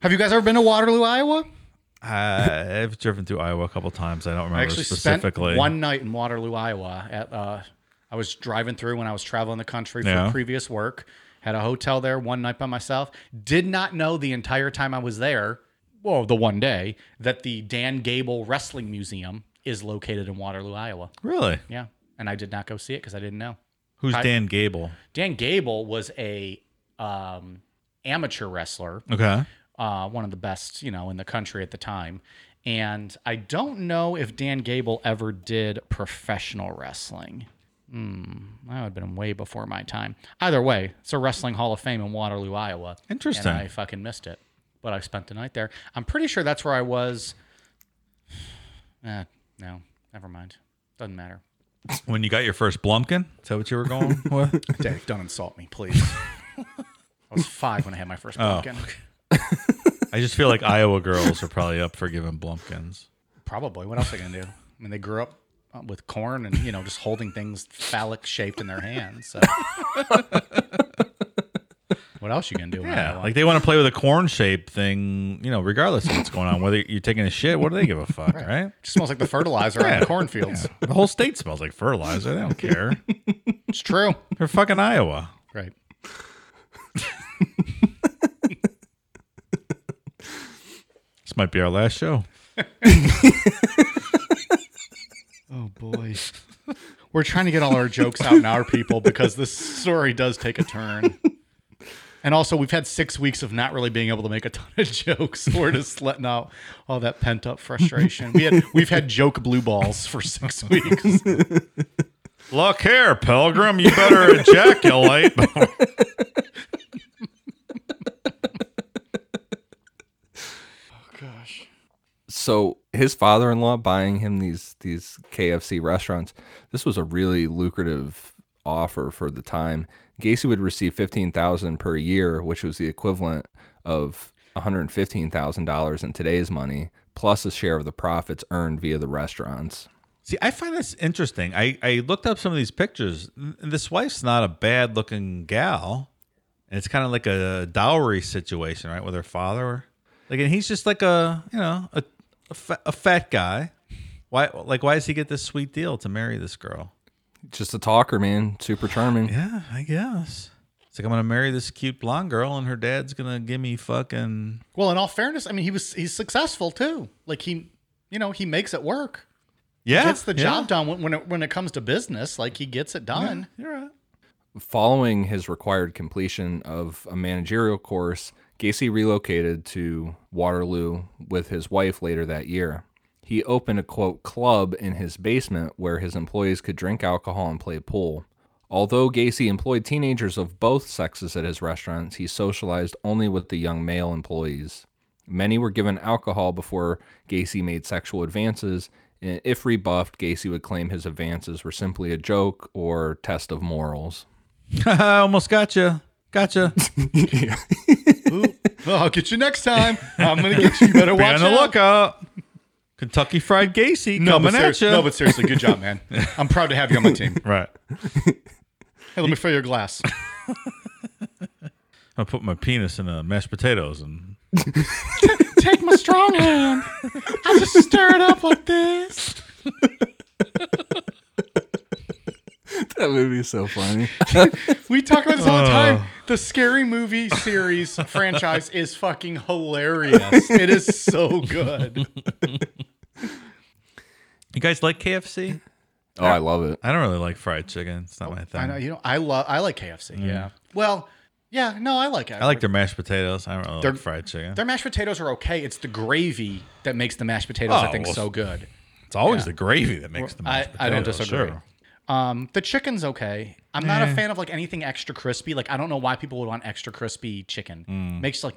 Have you guys ever been to Waterloo, Iowa? Uh, I've driven through Iowa a couple times. I don't remember I actually specifically. spent one night in Waterloo, Iowa. At uh, I was driving through when I was traveling the country for Yeah. previous work. Had a hotel there one night by myself. Did not know the entire time I was there. Well, the one day that the Dan Gable Wrestling Museum is located in Waterloo, Iowa. Really? Yeah, and I did not go see it because I didn't know. Who's I- Dan Gable? Dan Gable was a um, amateur wrestler, Okay. uh, one of the best, you know, in the country at the time. And I don't know if Dan Gable ever did professional wrestling. Hmm, that would have been way before my time. Either way, it's a wrestling Hall of Fame in Waterloo, Iowa. Interesting. And I fucking missed it, but I spent the night there. I'm pretty sure that's where I was. *sighs* Eh, no, never mind. Doesn't matter. When you got your first Blumpkin? Is that what you were going *laughs* with? Dave, don't insult me, please. *laughs* I was five when I had my first Oh. pumpkin. I just feel like Iowa girls are probably up for giving Blumpkins. Probably. What else are they gonna do? I mean, they grew up uh, with corn and you know just holding things phallic shaped in their hands. So. *laughs* what else you gonna do? Yeah, like they want to play with a corn shape thing, you know, regardless of what's going on. Whether you're taking a shit, what do they give a fuck, right? Just smells like the fertilizer on the cornfields. The whole state smells like fertilizer. They don't *laughs* care. It's true. They're fucking Iowa. Right. This might be our last show. *laughs* Oh boy. We're trying to get all our jokes out now, people, because this story does take a turn. And also, we've had six weeks of not really being able to make a ton of *laughs* jokes. We're just letting out all that pent up frustration. We had we've had joke blue balls for six *laughs* weeks. Look here, Pilgrim. You better ejaculate. *laughs* Oh gosh. So his father-in-law buying him these these KFC restaurants. This was a really lucrative offer for the time. Gacy would receive fifteen thousand per year, which was the equivalent of one hundred fifteen thousand dollars in today's money, plus a share of the profits earned via the restaurants. See, I find this interesting. I, I looked up some of these pictures. This wife's not a bad looking gal. And it's kind of like a dowry situation, right? With her father. Like, and he's just like a you know a a, fa- a fat guy. Why like why does he get this sweet deal to marry this girl? Just a talker, man. Super charming. *sighs* Yeah, I guess. It's like I'm gonna marry this cute blonde girl, and her dad's gonna give me fucking. Well, in all fairness, I mean, he was he's successful too. Like he, you know, he makes it work. Yeah, gets the yeah. job done when when it, when it comes to business. Like he gets it done. You're right. Following his required completion of a managerial course, Gacy relocated to Waterloo with his wife later that year. He opened a quote club in his basement where his employees could drink alcohol and play pool. Although Gacy employed teenagers of both sexes at his restaurants, he socialized only with the young male employees. Many were given alcohol before Gacy made sexual advances, and if rebuffed, Gacy would claim his advances were simply a joke or test of morals. I *laughs* Almost got you. Gotcha. *laughs* Ooh, well, I'll get you next time. I'm gonna get you. You better Be watch on the out. lookout. Kentucky Fried Gacy No, coming but at seriously, you. no, but seriously, good job, man. *laughs* I'm proud to have you on my team. right. Hey, let me fill your glass. *laughs* I put my penis in uh, mashed potatoes and Take my strong hand. I just stir it up like this. *laughs* That movie is so funny. We talk about this all the Oh. time. The scary movie series franchise is fucking hilarious. It is so good. You guys like KFC? Oh, I love it. I don't really like fried chicken. It's not my thing. I know you know. I love. I like KFC. Yeah. Well, yeah. No, I like it. I like their mashed potatoes. I don't really They're- like fried chicken. Their mashed potatoes are okay. It's the gravy that makes the mashed potatoes, I Oh, think, well, so good. It's always Yeah. the gravy that makes the I, mashed I don't disagree. sure. Um, the chicken's okay. I'm not Eh. a fan of like anything extra crispy. Like I don't know why people would want extra crispy chicken. Mm. Makes like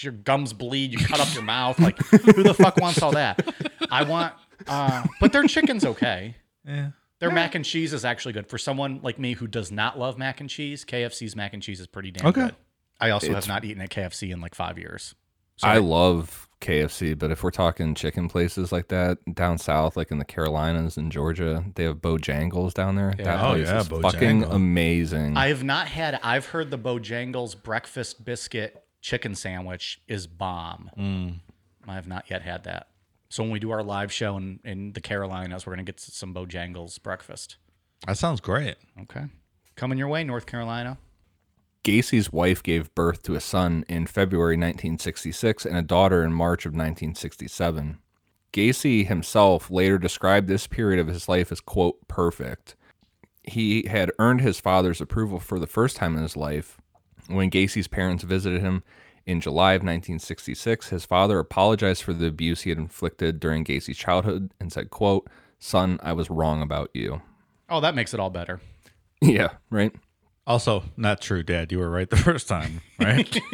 your gums bleed. You cut up your mouth. Like who the fuck wants all that? I want. Uh, but their chicken's *laughs* okay. Yeah. Their mac and cheese is actually good for someone like me who does not love mac and cheese. KFC's mac and cheese is pretty damn Okay. good. I also It's- have not eaten at KFC in like five years. So I love KFC, but if we're talking chicken places like that down south, like in the Carolinas and Georgia, they have Bojangles down there. That Oh, place yeah, is fucking amazing. I have not had. I've heard the Bojangles breakfast biscuit chicken sandwich is bomb. Mm. I have not yet had that. So when we do our live show in, in the Carolinas, we're gonna get some Bojangles breakfast. That sounds great. Okay, coming your way, North Carolina. Gacy's wife gave birth to a son in February 1966 and a daughter in March of 1967. Gacy himself later described this period of his life as, quote, perfect. He had earned his father's approval for the first time in his life. When Gacy's parents visited him in July of 1966, his father apologized for the abuse he had inflicted during Gacy's childhood and said, quote, son, I was wrong about you. Oh, that makes it all better. Yeah, right? Also, not true, Dad. You were right the first time, right? *laughs*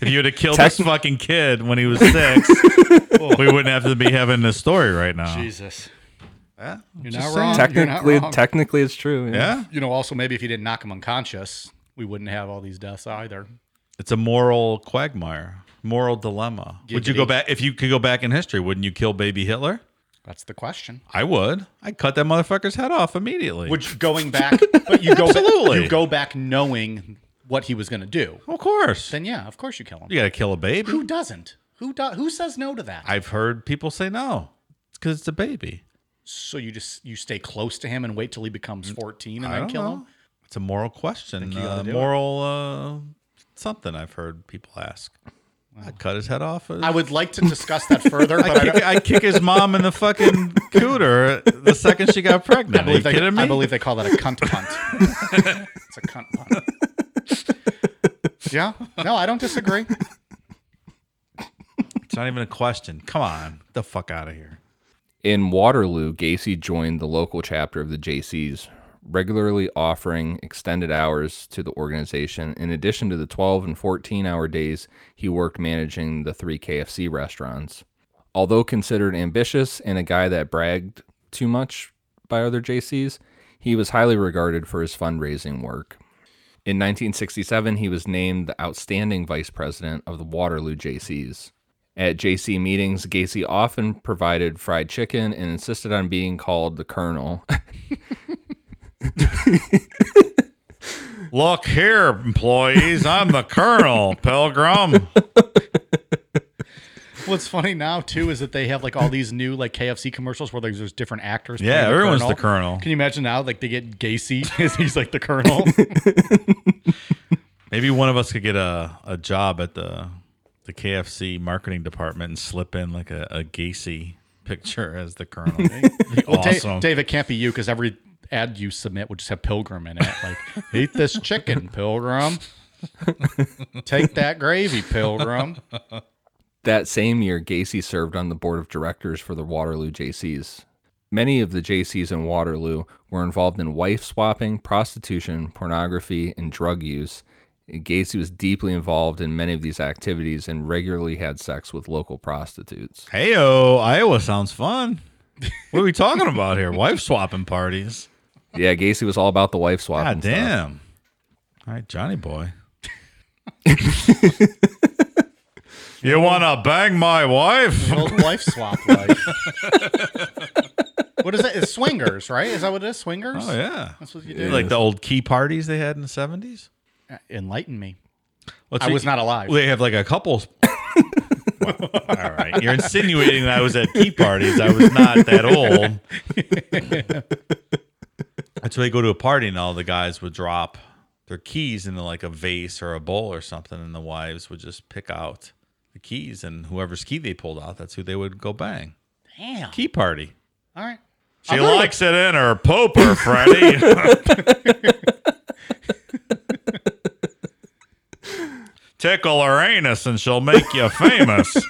if you would have killed this fucking kid when he was six, *laughs* we wouldn't have to be having this story right now. Jesus, Yeah, you're not saying. wrong. You're Technically, not wrong. technically, it's true. Yeah, you know, also maybe if you didn't knock him unconscious, we wouldn't have all these deaths either. It's a moral quagmire, moral dilemma. Would you go back if you could go back in history? Wouldn't you kill baby Hitler? That's the question. I would. I'd cut that motherfucker's head off immediately. Which going back, *laughs* but you go Absolutely. back, you go back knowing what he was going to do. of course, Then yeah, of course you kill him. you got to kill a baby. Who doesn't? Who do, Who says no to that? I've heard people say no. It's because it's a baby. so you just you stay close to him and wait till he becomes fourteen and I then kill know. him. It's a moral question. Uh, moral uh, something I've heard people ask. I'd cut his head off. I would like to discuss that further, *laughs* but I, I kick, don't, I kick his mom in the fucking cooter the second she got pregnant. I believe Are they, you kidding me? I believe they call that a cunt punt. *laughs* it's a cunt punt. yeah, no, I don't disagree. it's not even a question. Come on, Get the fuck out of here. In Waterloo, Gacy joined the local chapter of the Jaycees, regularly offering extended hours to the organization in addition to the 12 and 14 hour days he worked managing the three KFC restaurants. Although considered ambitious and a guy that bragged too much by other Jaycees, he was highly regarded for his fundraising work. In 1967, he was named the outstanding vice president of the Waterloo Jaycees. At Jaycee meetings, Gacy often provided fried chicken and insisted on being called the Colonel. *laughs* Look here, employees. I'm the Colonel Pilgrim. What's funny now too is that they have like all these new like KFC commercials where there's, there's different actors. Yeah, everyone's the colonel. Can you imagine now? Like they get Gacy *laughs* as he's like the colonel. *laughs* Maybe one of us could get a, a job at the the KFC marketing department and slip in like a, a Gacy picture as the colonel. Be Well, Da- awesome. Dave, it can't be you because every ad you submit would just have Pilgrim in it. Like, eat this chicken, Pilgrim. Take that gravy, Pilgrim. That same year, Gacy served on the board of directors for the Waterloo Jaycees. Many of the Jaycees in Waterloo were involved in wife swapping, prostitution, pornography, and drug use. Gacy was deeply involved in many of these activities and regularly had sex with local prostitutes. Heyo, Iowa sounds fun. What are we talking about here? Wife swapping parties. Yeah, Gacy was all about the wife swap. God damn. All right, Johnny boy. *laughs* you want to bang my wife? The old wife swap life. what is that? It's swingers, right? Is that what it is? Swingers? Oh yeah, That's what you do. Like the old key parties they had in the seventies. Uh, enlighten me. Let's I see- was not alive. They have like a couple. *laughs* All right, you're insinuating that I was at key parties. I was not that old. *laughs* That's why they go to a party and all the guys would drop their keys into like a vase or a bowl or something, and the wives would just pick out the keys, and whoever's key they pulled out, that's who they would go bang. Damn. Key party. All right. She I'll likes it in her pooper, *laughs* Freddie. Tickle her anus and she'll make you famous. *laughs*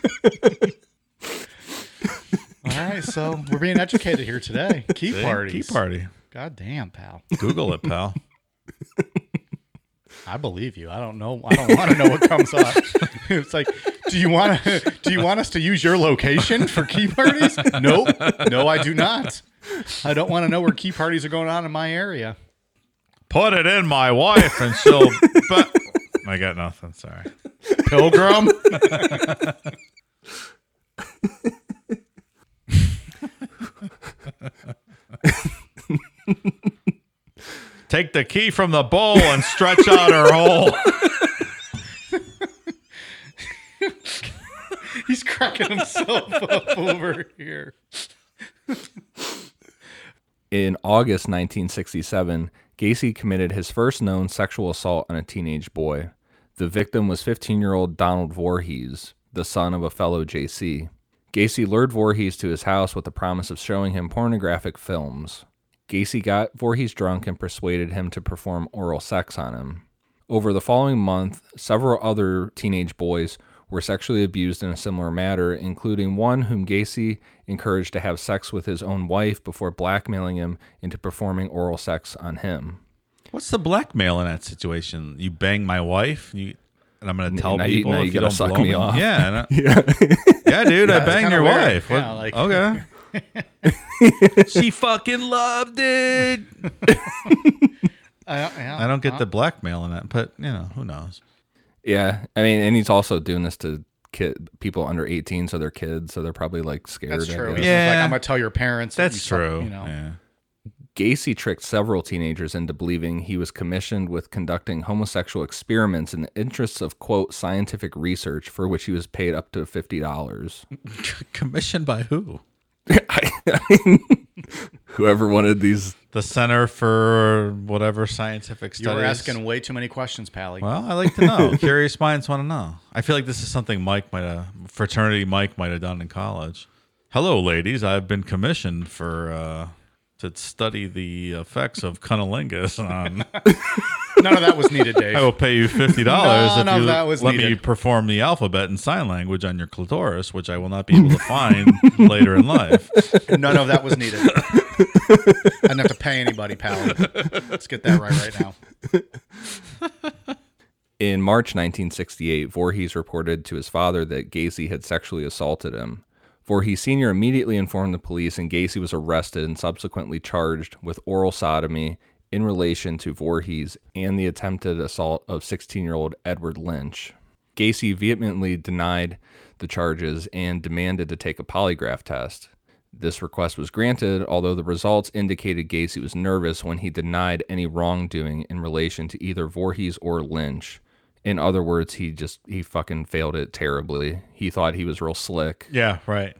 All right, so we're being educated here today. Key See? parties. Key party. God damn, pal. Google it, pal. *laughs* I believe you. I don't know. I don't want to know what comes up. *laughs* It's like, do you want to? Do you want us to use your location for key parties? *laughs* Nope. No, I do not. I don't want to know where key parties are going on in my area. Put it in my wife and she'll. but I got nothing. Sorry. Pilgrim. Take the key from the bowl and stretch out her hole. *laughs* He's cracking himself up over here. In August 1967, Gacy committed his first known sexual assault on a teenage boy. The victim was 15 year old Donald Voorhees, the son of a fellow Jaycee. Gacy lured Voorhees to his house with the promise of showing him pornographic films. Gacy got Voorhees drunk and persuaded him to perform oral sex on him. Over the following month, several other teenage boys were sexually abused in a similar manner, including one whom Gacy encouraged to have sex with his own wife before blackmailing him into performing oral sex on him. What's the blackmail in that situation? You bang my wife, you, and I'm going to tell now you- people now if you you, gotta don't suck me me off. Yeah, I- *laughs* *laughs* Yeah. yeah, dude, Yeah, I it's banged your weird. wife. Yeah, like- okay. *laughs* *laughs* she fucking loved it. *laughs* I, yeah, I don't get uh, the blackmail in that, but you know, who knows? Yeah, I mean, and he's also doing this to kid people under 18, so they're kids, so they're probably like scared. That's I true. guess. It's Yeah. like I'm gonna tell your parents. that That's you suck, true. You know. Yeah. Gacy tricked several teenagers into believing he was commissioned with conducting homosexual experiments in the interests of quote scientific research, for which he was paid up to fifty dollars. *laughs* Commissioned by who? *laughs* Whoever wanted these, The Center for whatever scientific studies. You studies. were asking way too many questions, Pally. Well, I like to know. *laughs* Curious minds want to know. I feel like this is something Mike might have, fraternity Mike might have done in college. Hello, ladies. I've been commissioned for uh, to study the effects of cunnilingus on. *laughs* None of that was needed, Dave. *laughs* I will pay you fifty dollars if you that was let me perform the alphabet in sign language on your clitoris, which I will not be able to find *laughs* later in life. None of that was needed. I didn't have to pay anybody, pal. Let's get that right right now. in March 1968, Voorhees reported to his father that Gacy had sexually assaulted him. Voorhees Sr. immediately informed the police, and Gacy was arrested and subsequently charged with oral sodomy in relation to Voorhees and the attempted assault of 16 year old Edward Lynch. Gacy vehemently denied the charges and demanded to take a polygraph test. This request was granted, although the results indicated Gacy was nervous when he denied any wrongdoing in relation to either Voorhees or Lynch. In other words, he just he fucking failed it terribly. He thought he was real slick. Yeah, right.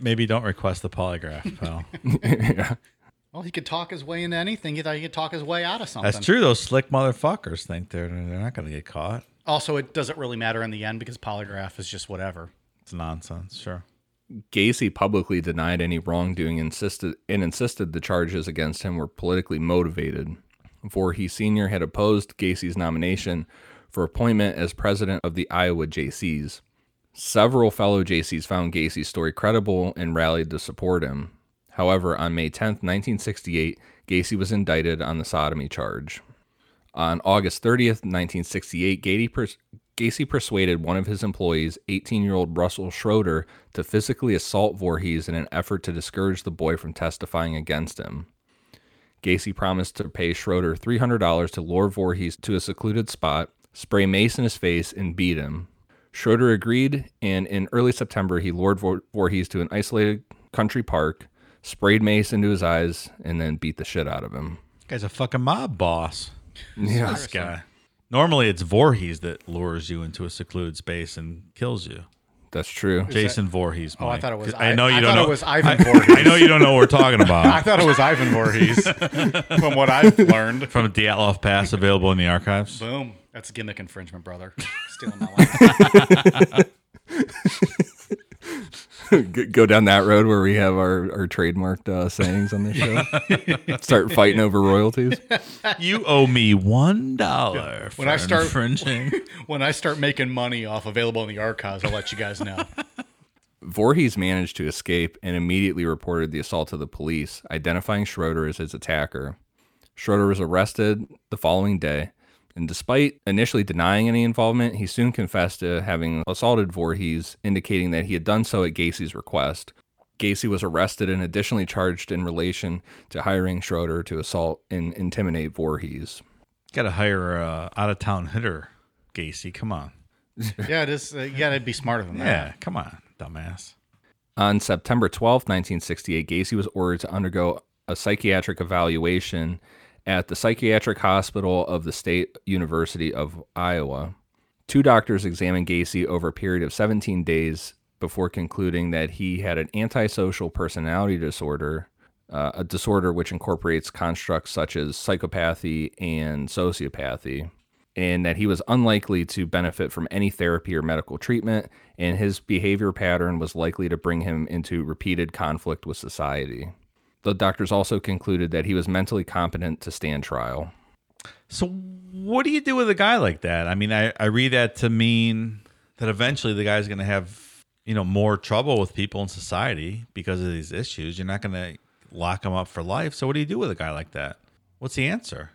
Maybe don't request the polygraph, pal. yeah. *laughs* *laughs* Well, he could talk his way into anything. He thought he could talk his way out of something. That's true. Those slick motherfuckers think they're they're not going to get caught. Also, it doesn't really matter in the end because polygraph is just whatever. It's nonsense. Sure. Gacy publicly denied any wrongdoing insisted and insisted the charges against him were politically motivated. Voorhees Sr. had opposed Gacy's nomination for appointment as president of the Iowa Jaycees. Several fellow Jaycees found Gacy's story credible and rallied to support him. However, on May 10, 1968, Gacy was indicted on the sodomy charge. On August 30th, 1968, Gacy, pers- Gacy persuaded one of his employees, 18 year old Russell Schroeder, to physically assault Voorhees in an effort to discourage the boy from testifying against him. Gacy promised to pay Schroeder $300 to lure Voorhees to a secluded spot, spray mace in his face, and beat him. Schroeder agreed, and in early September, he lured Voorhees to an isolated country park, sprayed mace into his eyes, and then beat the shit out of him. Guy's a fucking mob boss. Yeah. This guy. Normally, it's Voorhees that lures you into a secluded space and kills you. That's true. Jason Voorhees. Oh, I thought it was 'Cause I I- know you I don't thought know. it was Ivan I- Voorhees. I know you don't know what we're talking *laughs* about. I thought it was Ivan Voorhees, *laughs* from what I've learned. From Dyatlov Pass, available in the archives. Boom. That's gimmick infringement, brother. *laughs* Stealing my line. *laughs* G- Go down that road where we have our, our trademarked uh, sayings on this show. *laughs* Start fighting over royalties. You owe me one dollar When I start- infringing. *laughs* when I start making money off available in the archives, I'll let you guys know. Voorhees managed to escape and immediately reported the assault to the police, identifying Schroeder as his attacker. Schroeder was arrested the following day, and despite initially denying any involvement, he soon confessed to having assaulted Voorhees, indicating that he had done so at Gacy's request. Gacy was arrested and additionally charged in relation to hiring Schroeder to assault and intimidate Voorhees. Got to hire a out of town hitter, Gacy. Come on. *laughs* Yeah, it is. Uh, you gotta be smarter than that. Yeah, come on, dumbass. On September 12, 1968, Gacy was ordered to undergo a psychiatric evaluation at the Psychiatric Hospital of the State University of Iowa. Two doctors examined Gacy over a period of 17 days before concluding that he had an antisocial personality disorder, uh, a disorder which incorporates constructs such as psychopathy and sociopathy and that he was unlikely to benefit from any therapy or medical treatment, and his behavior pattern was likely to bring him into repeated conflict with society. The doctors also concluded that he was mentally competent to stand trial. So, what do you do with a guy like that? I mean, I, I read that to mean that eventually the guy's going to have, you know, more trouble with people in society because of these issues. You're not going to lock him up for life. So, what do you do with a guy like that? What's the answer?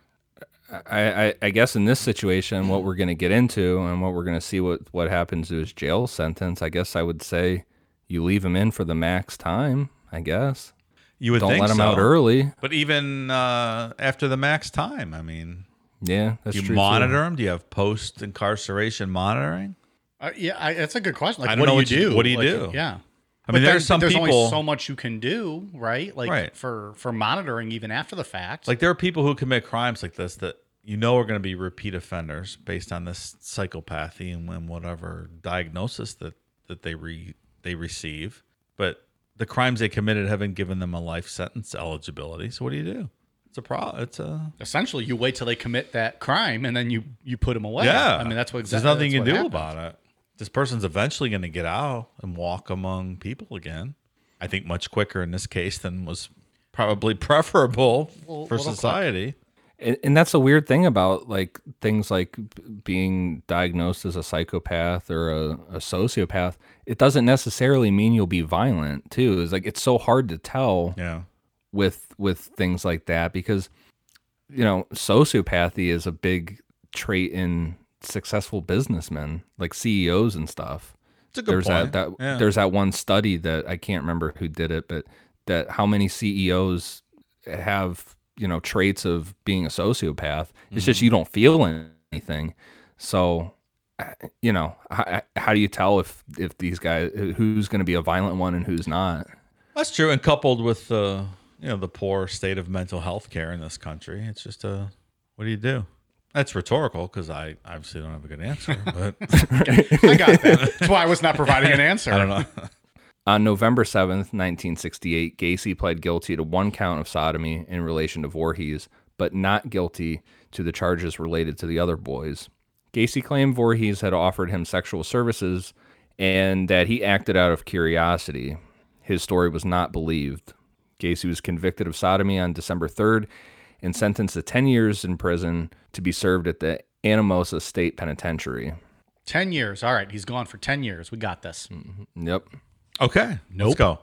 I, I, I guess in this situation, what we're going to get into and what we're going to see what, what happens to his jail sentence, I guess I would say you leave him in for the max time, I guess. You would Don't think let them so. out early. But even uh, after the max time, I mean, Yeah, that's do you true. too. monitor him? Do you have post incarceration monitoring? Uh, yeah, I, that's a good question. Like, I don't what know do what you you- do? what do you Like, do? Yeah. I mean, But there's then some there's people only so much you can do, right? Like Right. for for monitoring even after the fact. Like there are people who commit crimes like this that you know are going to be repeat offenders based on this psychopathy and when whatever diagnosis that that they re they receive. But the crimes they committed haven't given them a life sentence eligibility. So what do you do? It's a pro. It's a essentially you wait till they commit that crime and then you you put them away. yeah. I mean that's what there's nothing you can do happens. about it. This person's eventually going to get out and walk among people again. I think much quicker in this case than was probably *laughs* preferable Well, for society. and, and that's a weird thing about like things like being diagnosed as a psychopath or a, a sociopath it doesn't necessarily mean you'll be violent too it's like it's so hard to tell Yeah. with with things like that because you know sociopathy is a big trait in successful businessmen like ceos and stuff It's a good there's point. that, that Yeah. there's that one study that I can't remember who did it, but that how many CEOs have you know traits of being a sociopath. It's just Mm-hmm. you don't feel anything. So Uh, you know how, how do you tell if if these guys who's going to be a violent one and who's not? That's true, and coupled with the you know the poor state of mental health care in this country, it's just a what do you do? That's rhetorical because I obviously don't have a good answer. *laughs* But *laughs* I got that. *laughs* That's why I was not providing an answer. I don't know. On November 7th, 1968, Gacy pled guilty to one count of sodomy in relation to Voorhees, but not guilty to the charges related to the other boys. Gacy claimed Voorhees had offered him sexual services and that he acted out of curiosity. His story was not believed. Gacy was convicted of sodomy on December 3rd and sentenced to 10 years in prison to be served at the Anamosa State Penitentiary. 10 years. All right. He's gone for 10 years. We got this. Mm-hmm. Yep. Okay, Nope. let's go.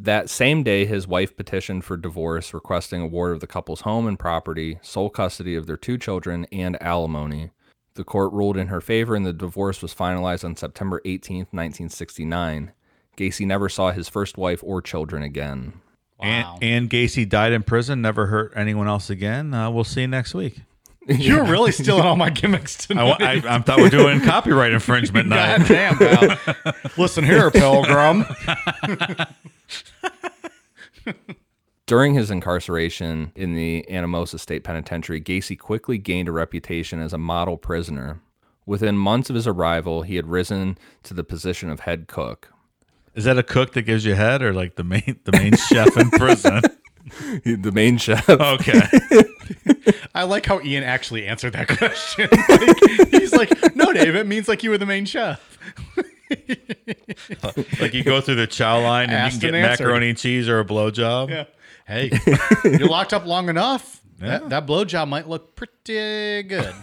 That same day, his wife petitioned for divorce, requesting award of the couple's home and property, sole custody of their two children, and alimony. The court ruled in her favor, and the divorce was finalized on September 18, 1969. Gacy never saw his first wife or children again. Wow. And, and Gacy died in prison, never hurt anyone else again. Uh, we'll see you next week. *laughs* You're really stealing all my gimmicks *laughs* I, tonight. I, I thought we're doing copyright infringement *laughs* night. God damn, pal. Listen here, Pilgrim. During his incarceration in the Anamosa State Penitentiary, Gacy quickly gained a reputation as a model prisoner. Within months of his arrival, he had risen to the position of head cook. Is that a cook that gives you head, or like the main the main *laughs* chef in prison? *laughs* the main chef. Okay. *laughs* I like how Ian actually answered that question. Like, he's like, no, Dave, it means like you were the main chef. like you go through the chow line and you can get and answered. macaroni and cheese or a blowjob. Yeah. Hey, *laughs* you're locked up long enough. That, that blowjob might look pretty good.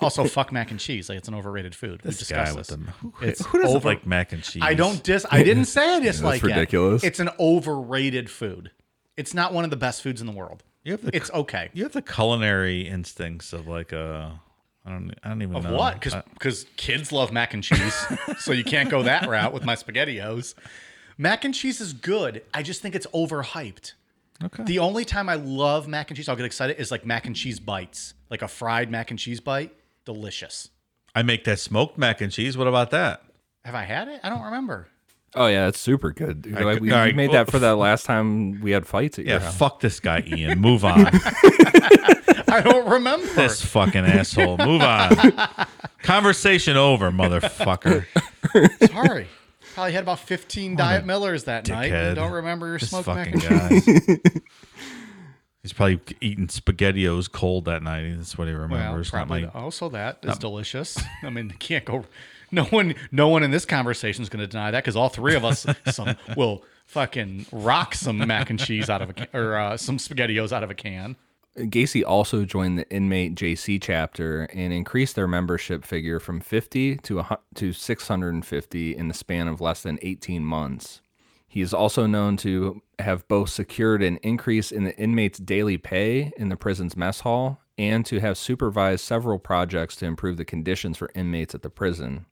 Also, fuck mac and cheese. Like it's an overrated food. We This guy discussed with this. them. Who, It's who doesn't over- like mac and cheese? I don't dis. I didn't say I *laughs* dislike it. ridiculous. It's an overrated food. It's not one of the best foods in the world. You have the It's okay. you have the culinary instincts of like a I don't I don't even Of know what? Because I- kids love mac and cheese, *laughs* so you can't go that route with my spaghettios. Mac and cheese is good. I just think it's overhyped. Okay. The only time I love mac and cheese, I'll get excited, is like mac and cheese bites, like a fried mac and cheese bite. Delicious. I make that smoked mac and cheese. What about that? Have I had it? I don't remember. Oh yeah, it's super good. dude. I- we, all we made well, that for that last time we had fights at Yeah, your house. fuck this guy, Ian. Move *laughs* on. I don't remember. this fucking asshole. Move on. *laughs* Conversation over, motherfucker. Sorry. Probably had about 15 Diet Millers that night. and Don't remember your This smoked mac fucking and cheese. guy. *laughs* He's probably eating spaghettios cold that night. That's what he Well, remembers. not probably like- also that is delicious. I mean, can't go. No one, no one in this conversation is going to deny that because all three of us *laughs* some will fucking rock some mac and cheese out of a can, or uh, some spaghettios out of a can. Gacy also joined the inmate Jaycee chapter and increased their membership figure from 50 to a, to 650 in the span of less than 18 months. He is also known to have both secured an increase in the inmates' daily pay in the prison's mess hall and to have supervised several projects to improve the conditions for inmates at the prison.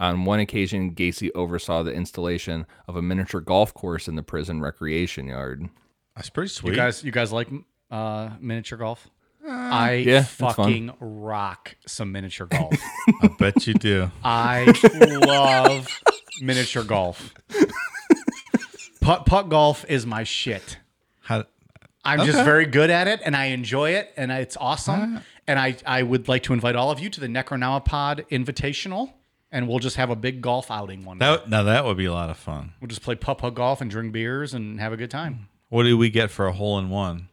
On one occasion, Gacy oversaw the installation of a miniature golf course in the prison recreation yard. That's pretty sweet. You guys, you guys like uh, miniature golf? I yeah, it's fucking rock some miniature golf. *laughs* I bet you do. I *laughs* love miniature golf. Putt putt golf is my shit. How, I'm just Okay. very good at it and I enjoy it and it's awesome. And I, I would like to invite all of you to the Necronomipod Invitational and we'll just have a big golf outing one day. that, now that would be a lot of fun. We'll just play putt putt golf and drink beers and have a good time. What do we get for a hole in one?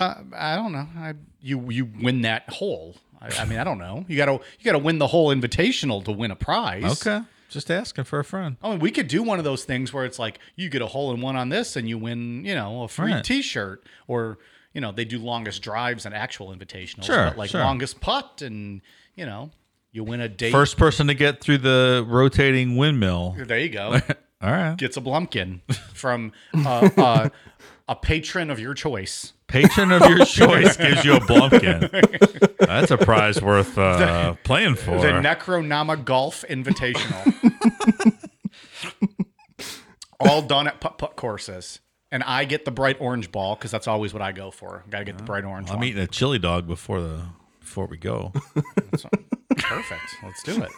Uh, I don't know. I, you you win that hole. I, I mean, I don't know. You gotta you gotta win the whole invitational to win a prize. Okay. Just asking for a friend. I mean, we could do one of those things where it's like you get a hole in one on this and you win, you know, a free Right. T-shirt, or you know, they do longest drives and actual invitationals, Sure, but like sure. longest putt, and you know, you win a date. First person to get through the rotating windmill. there you go. *laughs* All right. Gets a blumpkin from uh, uh, a patron of your choice. Patron of your *laughs* choice gives you a blumpkin. That's a prize worth uh, playing for. The Necronama Golf Invitational. *laughs* All done at putt putt courses. And I get the bright orange ball because that's always what I go for. Got to get the bright orange I'm one. eating a chili dog before the before we go. Perfect. Let's do it.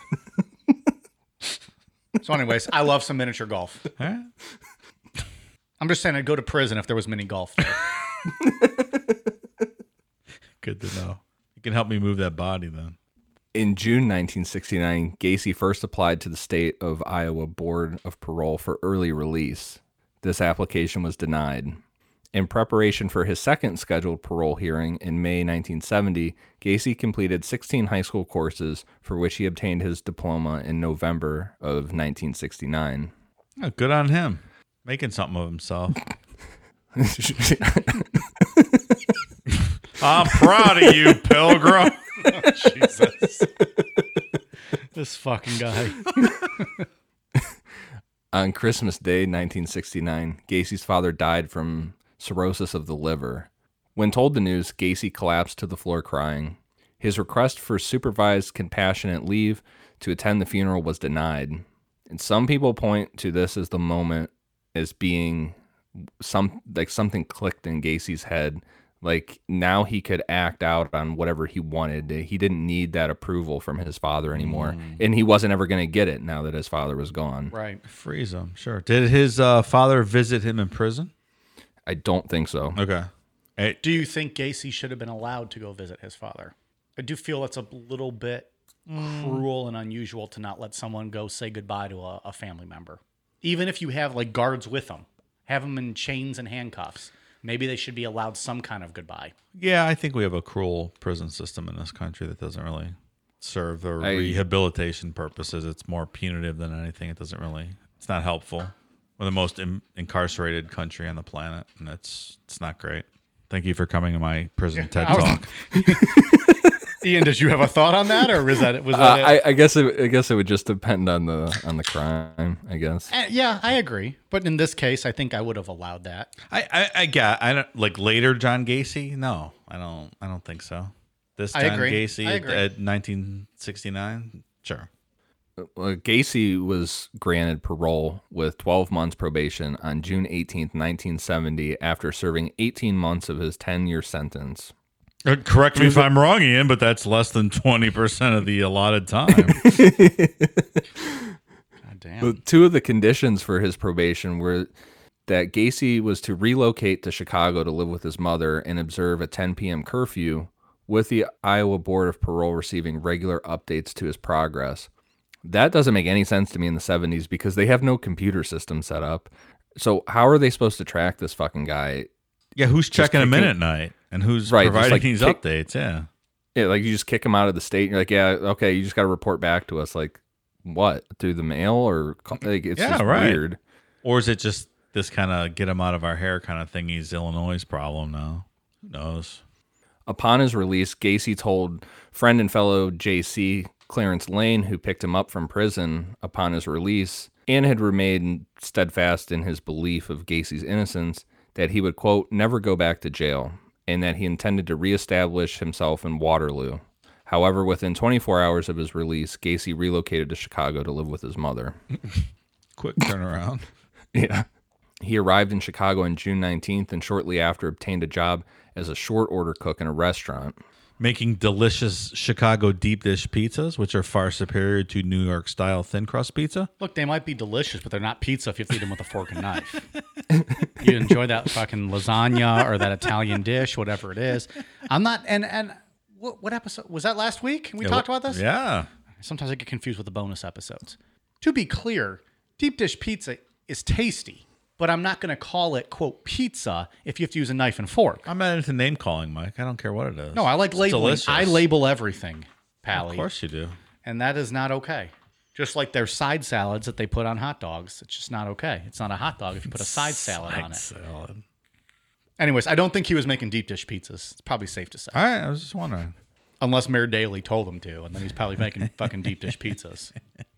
So, anyways, I love some miniature golf. Right. I'm just saying I'd go to prison if there was mini golf. There. *laughs* Good to know. You can help me move that body then. In June 1969, Gacy first applied to the state of Iowa Board of Parole for early release. This application was denied. In preparation for his second scheduled parole hearing in May 1970, Gacy completed 16 high school courses for which he obtained his diploma in November of 1969. Oh, good on him. Making something of himself. *laughs* I'm proud of you, Pilgrim. *laughs* Jesus. this fucking guy. *laughs* On Christmas Day, 1969, Gacy's father died from cirrhosis of the liver. When told the news, Gacy collapsed to the floor crying. His request for supervised compassionate leave to attend the funeral was denied. And some people point to this as the moment as being some like something clicked in Gacy's head. Like now he could act out on whatever he wanted. He didn't need that approval from his father anymore. Mm. And he wasn't ever going to get it now that his father was gone. Right. Freeze him. Sure. Did his uh, father visit him in prison? I don't think so. Okay. Hey, Do you think Gacy should have been allowed to go visit his father? I do feel it's a little bit mm. cruel and unusual to not let someone go say goodbye to a, a family member. Even if you have like guards with them, have them in chains and handcuffs. Maybe they should be allowed some kind of goodbye. yeah, I think we have a cruel prison system in this country that doesn't really serve the I- rehabilitation purposes. It's more punitive than anything. It doesn't really. It's not helpful. We're the most in, incarcerated country on the planet, and it's it's not great. Thank you for coming to my prison TED talk. *laughs* Ian, did you have a thought on that, or was that was Uh, that? it? I, I guess it, I guess it would just depend on the on the crime. I guess. Eh, yeah, I agree. But in this case, I think I would have allowed that. I, I I got I don't like later John Gacy. No, I don't. I don't think so. This I John agree. Gacy I at, agree. at 1969. Sure. Gacy was granted parole with 12 months probation on June 18th, 1970, after serving 18 months of his 10-year sentence. Uh, correct me if I'm wrong, Ian, but that's less than 20% of the allotted time. *laughs* God damn. But two of the conditions for his probation were that Gacy was to relocate to Chicago to live with his mother and observe a 10 p.m. curfew, with the Iowa Board of Parole receiving regular updates to his progress. That doesn't make any sense to me in the 70s because they have no computer system set up. So how are they supposed to track this fucking guy? yeah, who's checking him in at night and who's Right, providing like these kick- updates? Yeah. Yeah, like you just kick him out of the state. And you're like, yeah, okay, you just got to report back to us. Like, what through the mail or like it's Yeah, just right. weird. Or is it just this kind of get him out of our hair kind of thing? He's Illinois' problem now. Who knows? Upon his release, Gacy told friend and fellow Jaycee Clarence Lane, who picked him up from prison upon his release and had remained steadfast in his belief of Gacy's innocence, that he would, quote, never go back to jail, and that he intended to reestablish himself in Waterloo. However, within 24 hours of his release, Gacy relocated to Chicago to live with his mother. *laughs* Quick turnaround. *laughs* Yeah. He arrived in Chicago on June 19th and shortly after obtained a job as a short order cook in a restaurant. Making delicious Chicago deep dish pizzas, which are far superior to New York style thin crust pizza. Look, they might be delicious, but they're not pizza if you have to eat them with a fork and knife. *laughs* you enjoy that fucking lasagna or that Italian dish, whatever it is. I'm not. And and what, what episode was that last week? We Yeah, talked about this. Yeah. Sometimes I get confused with the bonus episodes. To be clear, deep dish pizza is tasty, but I'm not going to call it quote pizza if you have to use a knife and fork. I'm not into name calling, Mike. I don't care what it is. No, I like labeling. delicious. I label everything, Pally. Of course you do. and that is not okay. Just like their side salads that they put on hot dogs, it's just not okay. It's not a hot dog if you put a side salad on it. Salad. Anyways, I don't think he was making deep dish pizzas. It's probably safe to say, All right, I was just wondering. unless Mayor Daley told him to, and then he's probably making fucking deep dish pizzas. *laughs*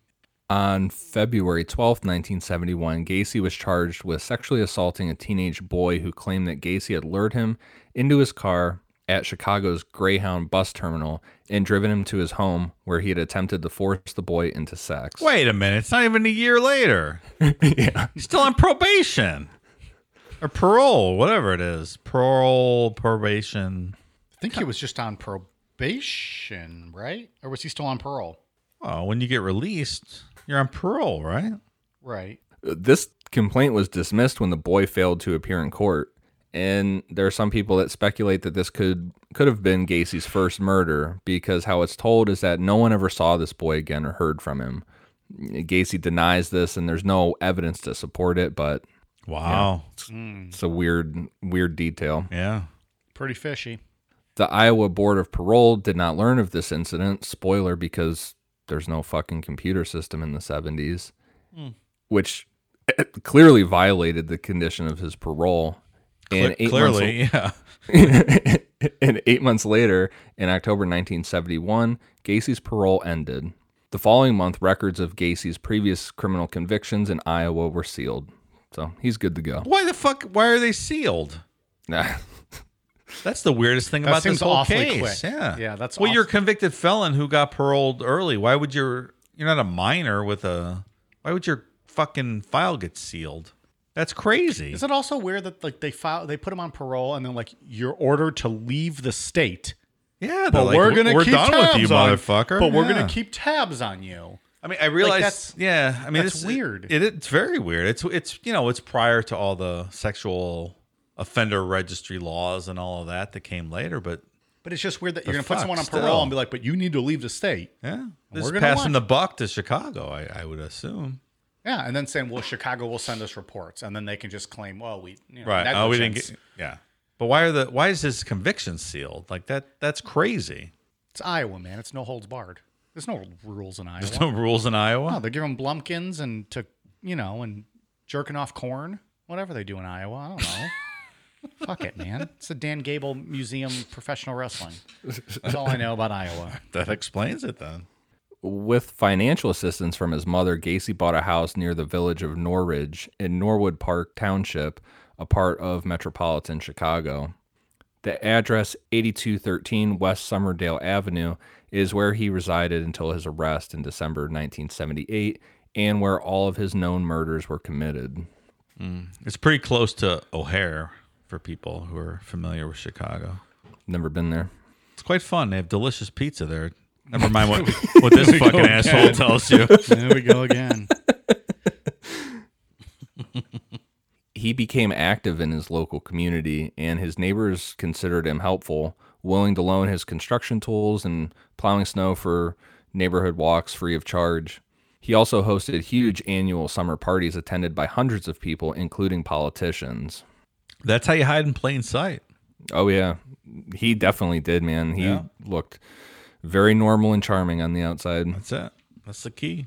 On February 12th, 1971, Gacy was charged with sexually assaulting a teenage boy who claimed that Gacy had lured him into his car at Chicago's Greyhound bus terminal and driven him to his home where he had attempted to force the boy into sex. Wait a minute. It's not even a year later. *laughs* yeah. He's still on probation or parole, whatever it is. Parole, probation. I think he was just on probation, right? Or was he still on parole? Oh, when you get released, you're on parole, right? Right. This complaint was dismissed when the boy failed to appear in court, And there are some people that speculate that this could could have been Gacy's first murder because how it's told is that no one ever saw this boy again or heard from him. Gacy denies this and there's no evidence to support it, but Wow. Hmm. it's a weird weird detail. Yeah. Pretty fishy. The Iowa Board of Parole did not learn of this incident. Spoiler because there's no fucking computer system in the 70s, hmm. which eh, clearly violated the condition of his parole. And eight months- Clearly, yeah. *laughs* and eight months later, in October 1971, Gacy's parole ended. The following month, records of Gacy's previous criminal convictions in Iowa were sealed. So he's good to go. Why the fuck? Why are they sealed? *laughs* That's the weirdest thing about this whole case. quick. Yeah, Yeah, that's well, you're a convicted felon who got paroled early. Why would your you're not a minor with a? Why would your fucking file get sealed? That's crazy. Is it also weird that like they file they put him on parole and then like you're ordered to leave the state? yeah, But like, we're gonna we're keep done with tabs you, on- motherfucker. But we're gonna keep tabs on you. I mean, I realize. that's- yeah, I mean, this- weird. It, it's very weird. It's it's you know it's prior to all the sexual offender registry laws and all of that that came later. But But it's just weird that you're gonna put someone on parole still. and be like, but you need to leave the state. yeah, we're passing watch. the buck to Chicago. I, I would assume. Yeah, and then saying, well, Chicago will send us reports, and then they can just claim, well, we you know, Right. Oh, we didn't get. Yeah. But why are the why is his conviction sealed? Like that. That's crazy. It's Iowa, man. It's no holds barred. There's no rules in Iowa. There's no rules in Iowa. No, they're giving Blumpkins and to you know and jerking off corn, whatever they do in Iowa. I don't know. *laughs* Fuck it, man. It's the Dan Gable Museum Professional Wrestling. That's all I know about Iowa. *laughs* That explains it then. With financial assistance from his mother, Gacy bought a house near the village of Norridge in Norwood Park Township, a part of metropolitan Chicago. The address 8213 West Summerdale Avenue is where he resided until his arrest in December 1978 and where all of his known murders were committed. Mm. It's pretty close to O'Hare for people who are familiar with Chicago. Never been there. It's quite fun. They have delicious pizza there. *laughs* Never mind what what this fucking asshole tells you. There we go again. *laughs* he became active in his local community, and his neighbors considered him helpful, willing to loan his construction tools and plowing snow for neighborhood walks free of charge. He also hosted huge annual summer parties attended by hundreds of people, including politicians. That's how you hide in plain sight. Oh, yeah. He definitely did, man. He Yeah. looked very normal and charming on the outside. That's it. That's the key.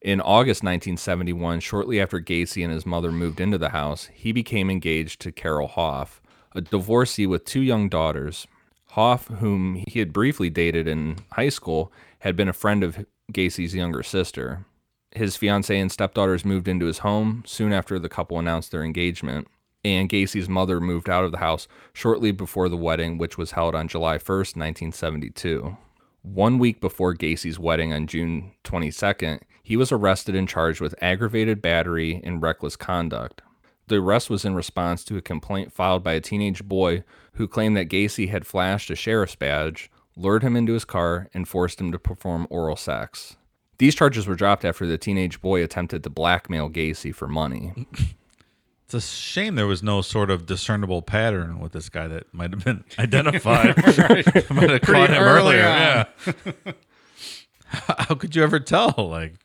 In August 1971, shortly after Gacy and his mother moved into the house, he became engaged to Carol Hoff, a divorcee with two young daughters. Hoff, whom he had briefly dated in high school, had been a friend of Gacy's younger sister. His fiancee and stepdaughters moved into his home soon after the couple announced their engagement, and Gacy's mother moved out of the house shortly before the wedding, which was held on July 1st, 1972. One week before Gacy's wedding on June 22nd, he was arrested and charged with aggravated battery and reckless conduct. The arrest was in response to a complaint filed by a teenage boy who claimed that Gacy had flashed a sheriff's badge, lured him into his car, and forced him to perform oral sex. These charges were dropped after the teenage boy attempted to blackmail Gacy for money. *laughs* It's a shame there was no sort of discernible pattern with this guy that might have been *laughs* identified. *laughs* *laughs* might have caught him early earlier. on. Yeah. How could you ever tell? Like,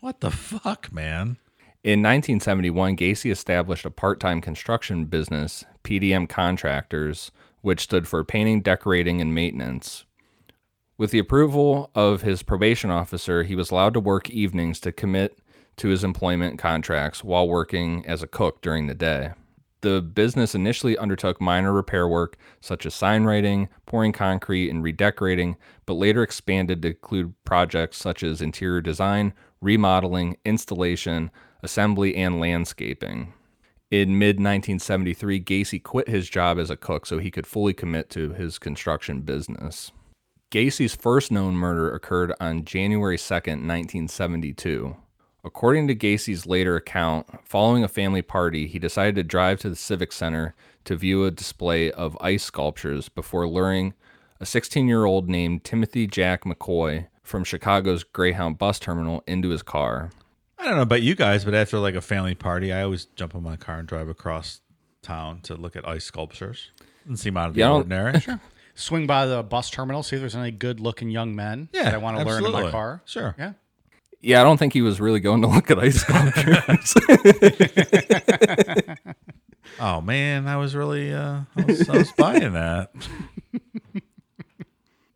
what the fuck, man? In 1971, Gacy established a part time construction business, PDM Contractors, which stood for Painting, Decorating, and Maintenance. With the approval of his probation officer, he was allowed to work evenings to commit to his employment contracts while working as a cook during the day. The business initially undertook minor repair work such as sign writing, pouring concrete, and redecorating, but later expanded to include projects such as interior design, remodeling, installation, assembly, and landscaping. In mid 1973, Gacy quit his job as a cook so he could fully commit to his construction business. Gacy's first known murder occurred on January 2nd, 1972. According to Gacy's later account, following a family party, he decided to drive to the Civic Center to view a display of ice sculptures before luring a 16 year old named Timothy Jack McCoy from Chicago's Greyhound bus terminal into his car. I don't know about you guys, but after like a family party, I always jump in my car and drive across town to look at ice sculptures. Doesn't seem out of the Yeah, ordinary. *laughs* sure. Swing by the bus terminal, see if there's any good looking young men Yeah, that I want to learn in my car. Sure. Yeah. Yeah, I don't think he was really going to *laughs* look at ice sculptures. *laughs* Oh man, I was really uh, I was, I was buying that.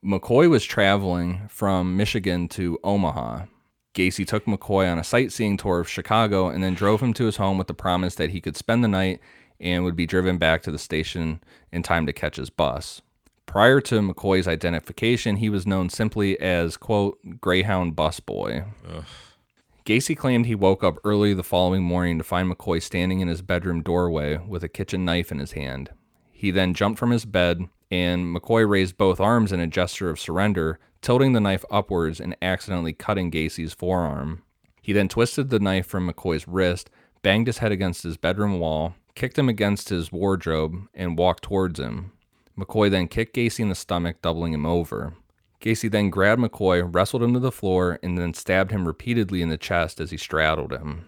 McCoy was traveling from Michigan to Omaha. Gacy took McCoy on a sightseeing tour of Chicago and then drove him to his home with the promise that he could spend the night and would be driven back to the station in time to catch his bus. Prior to McCoy's identification, he was known simply as, quote, Greyhound Bus Boy. Gacy claimed he woke up early the following morning to find McCoy standing in his bedroom doorway with a kitchen knife in his hand. He then jumped from his bed, and McCoy raised both arms in a gesture of surrender, tilting the knife upwards and accidentally cutting Gacy's forearm. He then twisted the knife from McCoy's wrist, banged his head against his bedroom wall, kicked him against his wardrobe, and walked towards him. McCoy then kicked Gacy in the stomach, doubling him over. Gacy then grabbed McCoy, wrestled him to the floor, and then stabbed him repeatedly in the chest as he straddled him.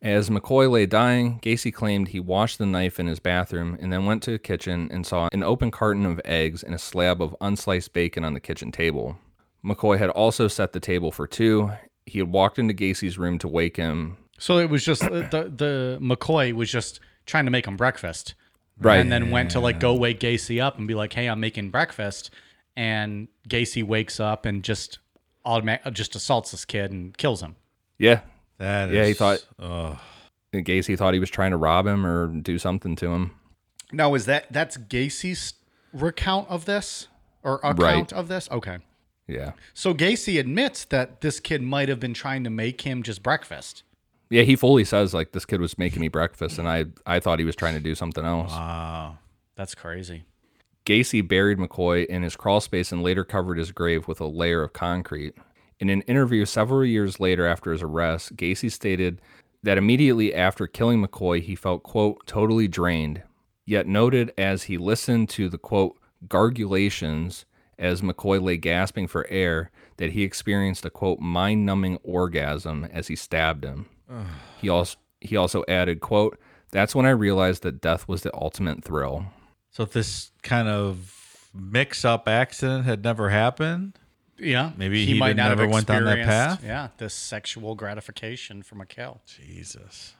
As McCoy lay dying, Gacy claimed he washed the knife in his bathroom and then went to the kitchen and saw an open carton of eggs and a slab of unsliced bacon on the kitchen table. McCoy had also set the table for two. He had walked into Gacy's room to wake him. So it was just the the McCoy was just trying to make him breakfast, Right. And then went to like go wake Gacy up and be like, "Hey, I'm making breakfast," and Gacy wakes up and just automatic uh, just assaults this kid and kills him. Yeah. That Yeah, he is- thought- Ugh. Gacy thought he was trying to rob him or do something to him. Now, is that that's Gacy's recount of this or account Right. of this? Okay. Yeah. So Gacy admits that this kid might have been trying to make him just breakfast. Yeah, he fully says like this kid was making me breakfast and I I thought he was trying to do something else. Wow, that's crazy. Gacy buried McCoy in his crawl space and later covered his grave with a layer of concrete. In an interview several years later after his arrest, Gacy stated that immediately after killing McCoy, he felt, quote, totally drained, yet noted as he listened to the, quote, gargulations as McCoy lay gasping for air that he experienced a, quote, mind numbing orgasm as he stabbed him. He, also, he also added, quote, that's when I realized that death was the ultimate thrill. So if this kind of mix-up accident had never happened, Yeah, Maybe he might not never went down that path? Yeah, this sexual gratification from a kill. Jesus.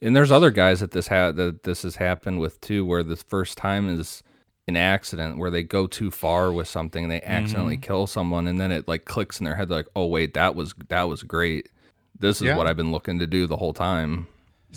And there's other guys that this ha- that this has happened with too, where the first time is an accident where they go too far with something and they accidentally mm-hmm. kill someone, and then it like clicks in their head, like, oh wait, that was that was great. This is Yeah. what I've been looking to do the whole time.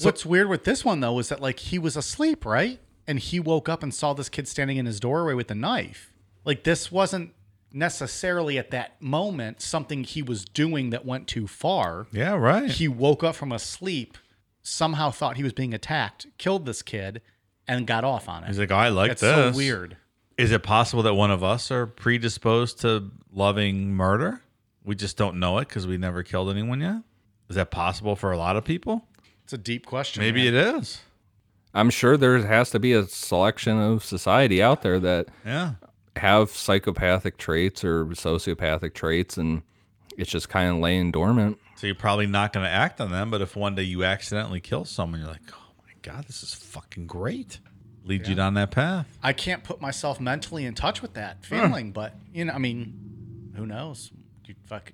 What's weird with this one though is that like he was asleep, right? And he woke up and saw this kid standing in his doorway with a knife. Like this wasn't necessarily at that moment something he was doing that went too far. Yeah, right. He woke up from a sleep, somehow thought he was being attacked, killed this kid, and got off on it. He's like, "Oh, I like That's this. so weird. Is it possible that one of us are predisposed to loving murder? We just don't know it because we never killed anyone yet. Is that possible for a lot of people? It's a deep question. Maybe man. it is. I'm sure there has to be a selection of society out there that Yeah. have psychopathic traits or sociopathic traits, and it's just kind of laying dormant. So you're probably not going to act on them, but if one day you accidentally kill someone, you're like, oh my God, this is fucking great. Lead you down that path. I can't put myself mentally in touch with that feeling, but you know, I mean, who knows? You fuck,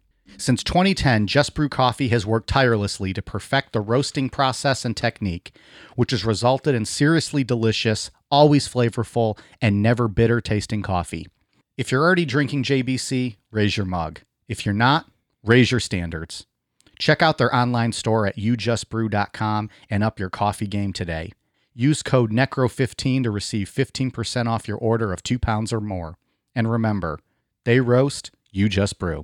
Since 2010, Just Brew Coffee has worked tirelessly to perfect the roasting process and technique, which has resulted in seriously delicious, always flavorful, and never bitter tasting coffee. If you're already drinking JBC, raise your mug. If you're not, raise your standards. Check out their online store at youjustbrew.com and up your coffee game today. Use code NECRO15 to receive 15% off your order of two pounds or more. And remember, they roast, you just brew.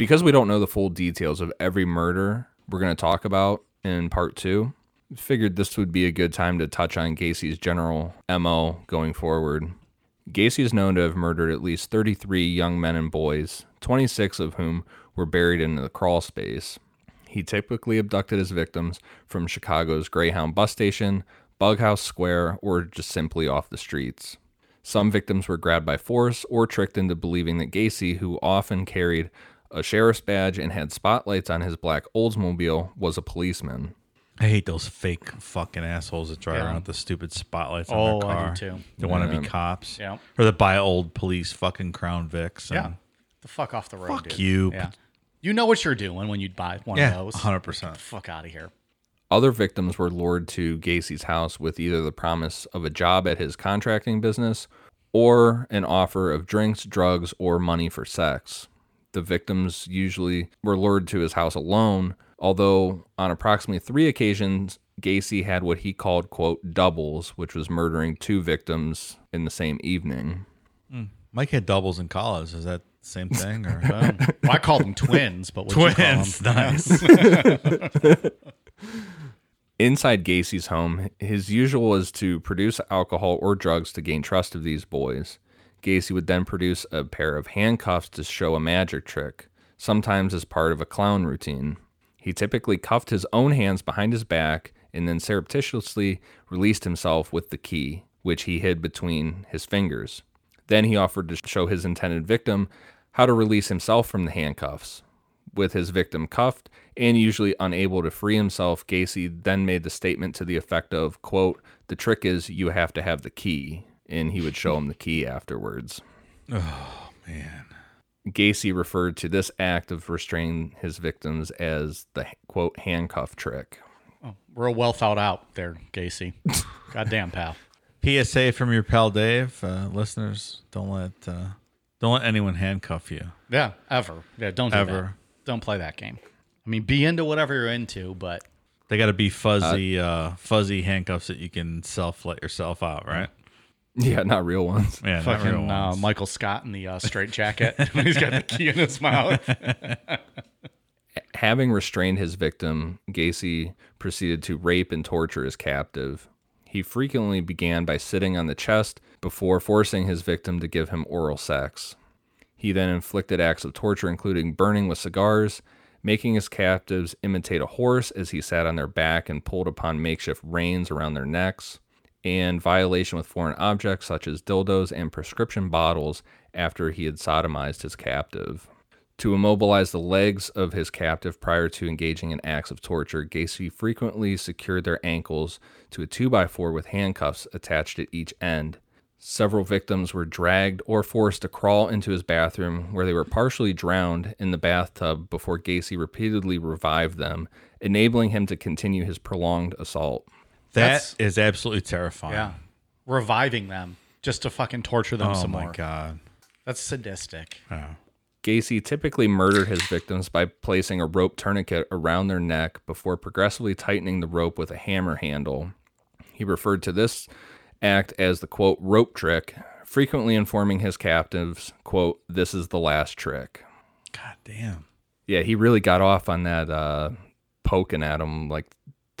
Because we don't know the full details of every murder we're going to talk about in part two, figured this would be a good time to touch on Gacy's general MO going forward. Gacy is known to have murdered at least 33 young men and boys, 26 of whom were buried in the crawl space. He typically abducted his victims from Chicago's Greyhound bus station, Bughouse Square, or just simply off the streets. Some victims were grabbed by force or tricked into believing that Gacy, who often carried a sheriff's badge and had spotlights on his black Oldsmobile, was a policeman. I hate those fake fucking assholes that drive Yeah. around with the stupid spotlights on Oh, their I do too. They want to be cops. Yeah. Or that buy old police fucking Crown Vics. Yeah. The fuck off the road, Fuck dude. you. Yeah. You know what you're doing when you buy one Yeah, of those. 100%. Fuck out of here. Other victims were lured to Gacy's house with either the promise of a job at his contracting business or an offer of drinks, drugs, or money for sex. The victims usually were lured to his house alone, although on approximately three occasions, Gacy had what he called, quote, doubles, which was murdering two victims in the same evening. Hmm. Mike had doubles in college. Is that the same thing? Or *laughs* oh. Well, I called them twins, but twins? You call 'em? Nice. *laughs* Inside Gacy's home, his usual was to produce alcohol or drugs to gain trust of these boys. Gacy would then produce a pair of handcuffs to show a magic trick, sometimes as part of a clown routine. He typically cuffed his own hands behind his back and then surreptitiously released himself with the key, which he hid between his fingers. Then he offered to show his intended victim how to release himself from the handcuffs. With his victim cuffed and usually unable to free himself, Gacy then made the statement to the effect of, quote, the trick is you have to have the key, and he would show him the key afterwards. oh, man. Gacy referred to this act of restraining his victims as the quote handcuff trick. Oh, real well thought out there, Gacy. *laughs* Goddamn, pal. PSA from your pal Dave. Uh, listeners, don't let uh, don't let anyone handcuff you. Yeah, ever. Yeah, don't do Ever. that. Don't play that game. I mean, be into whatever you're into, but They got to be fuzzy, uh, fuzzy handcuffs that you can self let yourself out, right? *laughs* Yeah, not real ones. Yeah, not real fucking uh, ones. Michael Scott in the uh, straight jacket *laughs* when he's got the key in his mouth. *laughs* Having restrained his victim, Gacy proceeded to rape and torture his captive. He frequently began by sitting on the chest before forcing his victim to give him oral sex. He then inflicted acts of torture, including burning with cigars, making his captives imitate a horse as he sat on their back and pulled upon makeshift reins around their necks, and violation with foreign objects such as dildos and prescription bottles after he had sodomized his captive. To immobilize the legs of his captive prior to engaging in acts of torture, Gacy frequently secured their ankles to a 2x4 with handcuffs attached at each end. Several victims were dragged or forced to crawl into his bathroom, where they were partially drowned in the bathtub before Gacy repeatedly revived them, enabling him to continue his prolonged assault. That That's- absolutely terrifying. yeah, reviving them just to fucking torture them Oh some my god. That's sadistic. Yeah. Gacy typically murdered his victims by placing a rope tourniquet around their neck before progressively tightening the rope with a hammer handle. He referred to this act as the quote rope trick, frequently informing his captives, quote, this is the last trick. God damn. Yeah, he really got off on that uh poking at him, like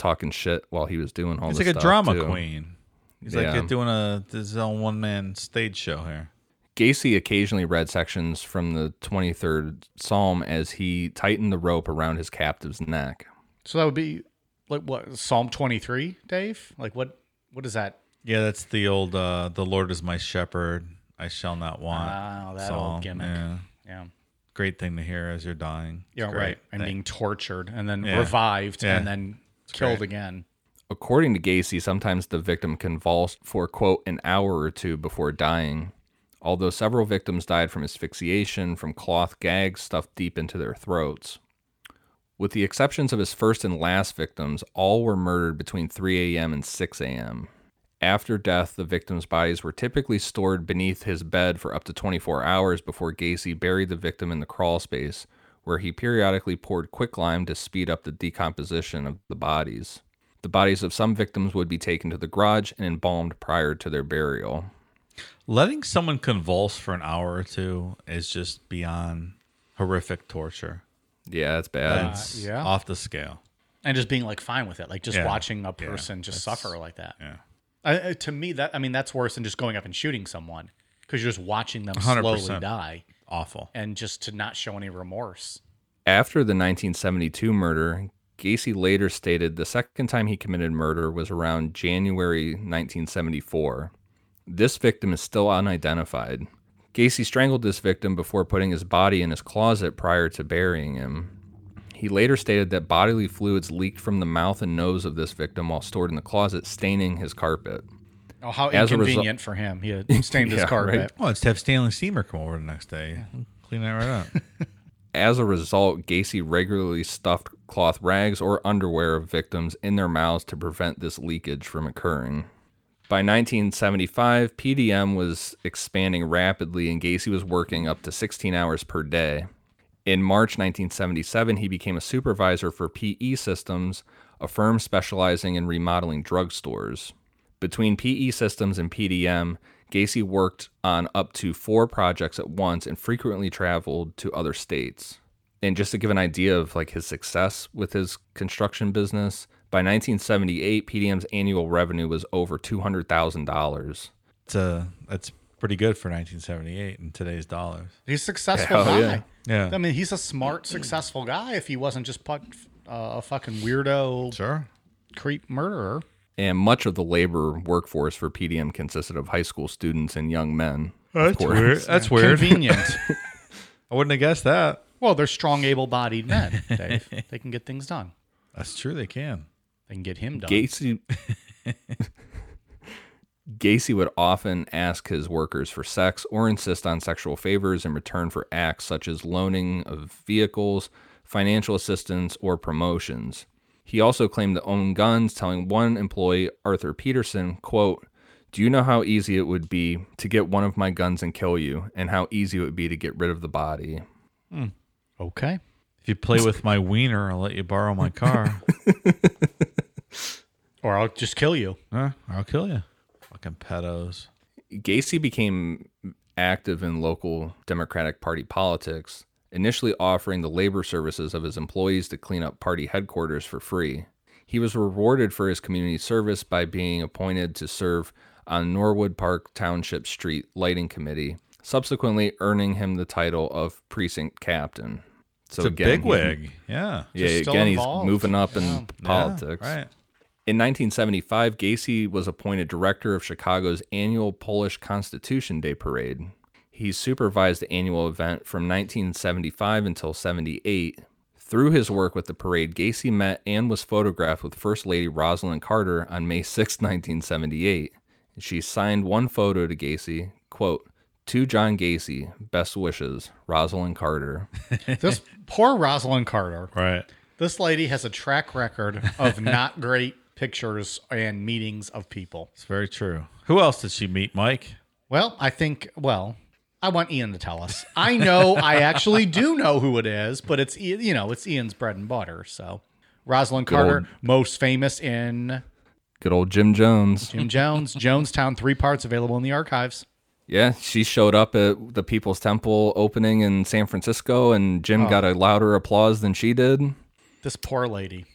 talking shit while he was doing all He's this like a drama too. queen. He's Yeah. like doing a his own one man stage show here. Gacy occasionally read sections from the 23rd Psalm as he tightened the rope around his captive's neck. So that would be like what Psalm 23, Dave? Like what? What is that? Yeah, that's the old uh the Lord is my shepherd, I shall not want. Oh, that psalm. old gimmick. Yeah. Yeah. Great thing to hear as you're dying. It's Yeah, great. right. And Thank- being tortured and then Yeah. revived Yeah. and then killed great. again. According to Gacy, sometimes the victim convulsed for, quote, an hour or two before dying, although several victims died from asphyxiation from cloth gags stuffed deep into their throats. With the exceptions of his first and last victims, all were murdered between 3 a.m. and 6 a.m. After death, the victims' bodies were typically stored beneath his bed for up to 24 hours before Gacy buried the victim in the crawl space, where he periodically poured quicklime to speed up the decomposition of the bodies. The bodies of some victims would be taken to the garage and embalmed prior to their burial. Letting someone convulse for an hour or two is just beyond horrific torture. Yeah, that's bad. That's uh, yeah. off the scale. and just being like fine with it, like just Yeah. watching a Yeah. person just That's- suffer like that. Yeah. I, I- to me, that I mean, that's worse than just going up and shooting someone because you're just watching them 100%. slowly die, Awful. and just to not show any remorse. After the 1972 murder, Gacy later stated the second time he committed murder was around January 1974. This victim is still unidentified. Gacy strangled this victim before putting his body in his closet prior to burying him. He later stated that bodily fluids leaked from the mouth and nose of this victim while stored in the closet, staining his carpet. Oh, how As a result- inconvenient for him! He had *laughs* stained his Yeah, carpet. right. Well, let's have Stanley Steemer come over the next day. Clean that right up. *laughs* As a result, Gacy regularly stuffed cloth rags or underwear of victims in their mouths to prevent this leakage from occurring. By 1975, PDM was expanding rapidly and Gacy was working up to 16 hours per day. In March 1977, he became a supervisor for PE Systems, a firm specializing in remodeling drugstores. Between PE Systems and PDM, Gacy worked on up to four projects at once and frequently traveled to other states. And just to give an idea of like his success with his construction business, by 1978, PDM's annual revenue was over $200,000. It's uh, that's pretty good for 1978 in today's dollars. He's a successful Hell guy. yeah. Yeah. I mean, he's a smart, successful guy. If he wasn't just put, uh, a fucking weirdo, Sure. creep murderer. And much of the labor workforce for PDM consisted of high school students and young men. of That's course. weird. That's weird. Convenient. *laughs* I wouldn't have guessed that. well, they're strong, able-bodied men. *laughs* Dave. they can get things done. That's true. They can. They can get him done. Gacy *laughs* Gacy would often ask his workers for sex or insist on sexual favors in return for acts such as loaning of vehicles, financial assistance, or promotions. He also claimed to own guns, telling one employee, Arthur Peterson, quote, Do you know how easy it would be to get one of my guns and kill you, and how easy it would be to get rid of the body? Hmm. Okay. If you play with my wiener, I'll let you borrow my car. *laughs* Or I'll just kill you. huh? I'll kill you. Fucking pedos. Gacy became active in local Democratic Party politics, initially offering the labor services of his employees to clean up party headquarters for free. He was rewarded for his community service by being appointed to serve on Norwood Park Township Street Lighting Committee, subsequently earning him the title of precinct captain. So It's a again, big wig. Yeah. Yeah, again, involved. he's moving up Yeah. in politics. Yeah, right. In 1975, Gacy was appointed director of Chicago's annual Polish Constitution Day parade. He supervised the annual event from 1975 until 78. Through his work with the parade, Gacy met and was photographed with First Lady Rosalynn Carter on May 6, 1978. She signed one photo to Gacy, quote, to John Gacy, best wishes, Rosalynn Carter. *laughs* This poor Rosalynn Carter. Right. This lady has a track record of *laughs* not great pictures and meetings of people. It's very true. Who else did she meet, Mike? Well, I think, well, I want Ian to tell us. I know, I actually do know who it is, but it's, you know, it's Ian's bread and butter. So, Rosalynn Good Carter, old- most famous in Good old Jim Jones. Jim Jones, Jonestown, three parts available in the archives. Yeah, she showed up at the People's Temple opening in San Francisco, and Jim got oh. a louder applause than she did. This poor lady.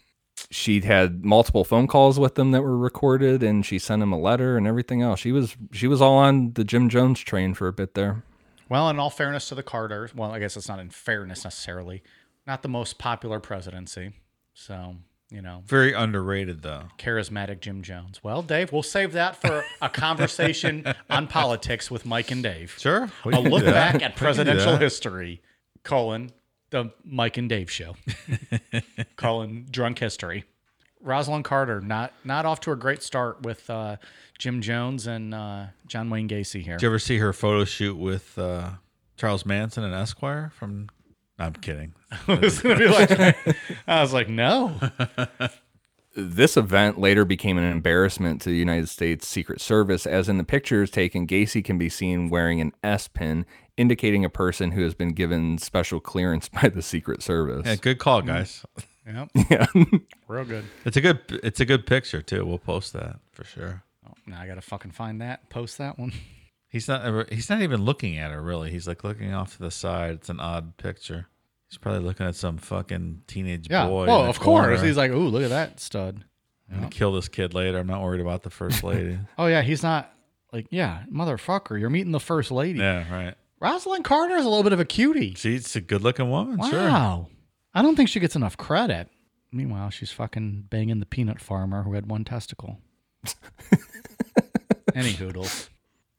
She had multiple phone calls with them that were recorded, and she sent him a letter and everything else. She was she was all on the Jim Jones train for a bit there. Well, in all fairness to the Carters, well, I guess it's not in fairness necessarily, not the most popular presidency. So, you know, Very underrated, though. charismatic Jim Jones. Well, Dave, we'll save that for a conversation on *laughs* politics with Mike and Dave. Sure. A look back at presidential history, colon, the Mike and Dave show, *laughs* colon, drunk history. Rosalynn Carter, not not off to a great start with uh, Jim Jones and uh, John Wayne Gacy here. Did you ever see her photo shoot with uh, Charles Manson and Esquire from? I'm kidding. *laughs* I was like, *laughs* I was like, no. *laughs* This event later became an embarrassment to the United States Secret Service, as in the pictures taken, Gacy can be seen wearing an S pin, indicating a person who has been given special clearance by the Secret Service. Yeah, good call, guys. Yep. Yeah. Real good. It's a good it's a good picture too. We'll post that for sure. Now I gotta fucking find that. Post that one. *laughs* He's not ever, he's not even looking at her really. He's like looking off to the side. It's an odd picture. He's probably looking at some fucking teenage Yeah. boy. Oh, in the of course. He's like, ooh, look at that stud. I'm gonna kill this kid later. I'm not worried about the first *laughs* lady. Oh yeah, he's not like yeah, motherfucker. You're meeting the first lady. yeah, right. Rosalynn Carter is a little bit of a cutie. She's a good looking woman. Sure. Wow. I don't think she gets enough credit. Meanwhile, she's fucking banging the peanut farmer who had one testicle. *laughs* Any hoodles.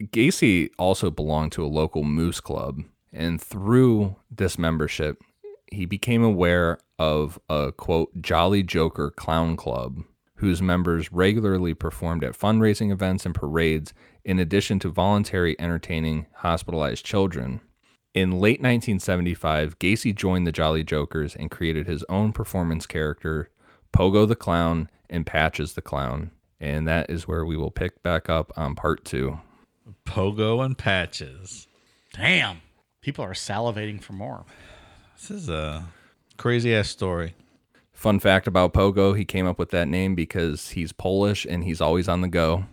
Gacy also belonged to a local moose club, and through this membership, he became aware of a quote Jolly Joker clown club, whose members regularly performed at fundraising events and parades, in addition to voluntary entertaining hospitalized children. In late 1975, Gacy joined the Jolly Jokers and created his own performance character, Pogo the Clown and Patches the Clown. And that is where we will pick back up on part two. Pogo and patches. Damn. People are salivating for more. This is a crazy ass story. Fun fact about Pogo, he came up with that name because he's Polish and he's always on the go.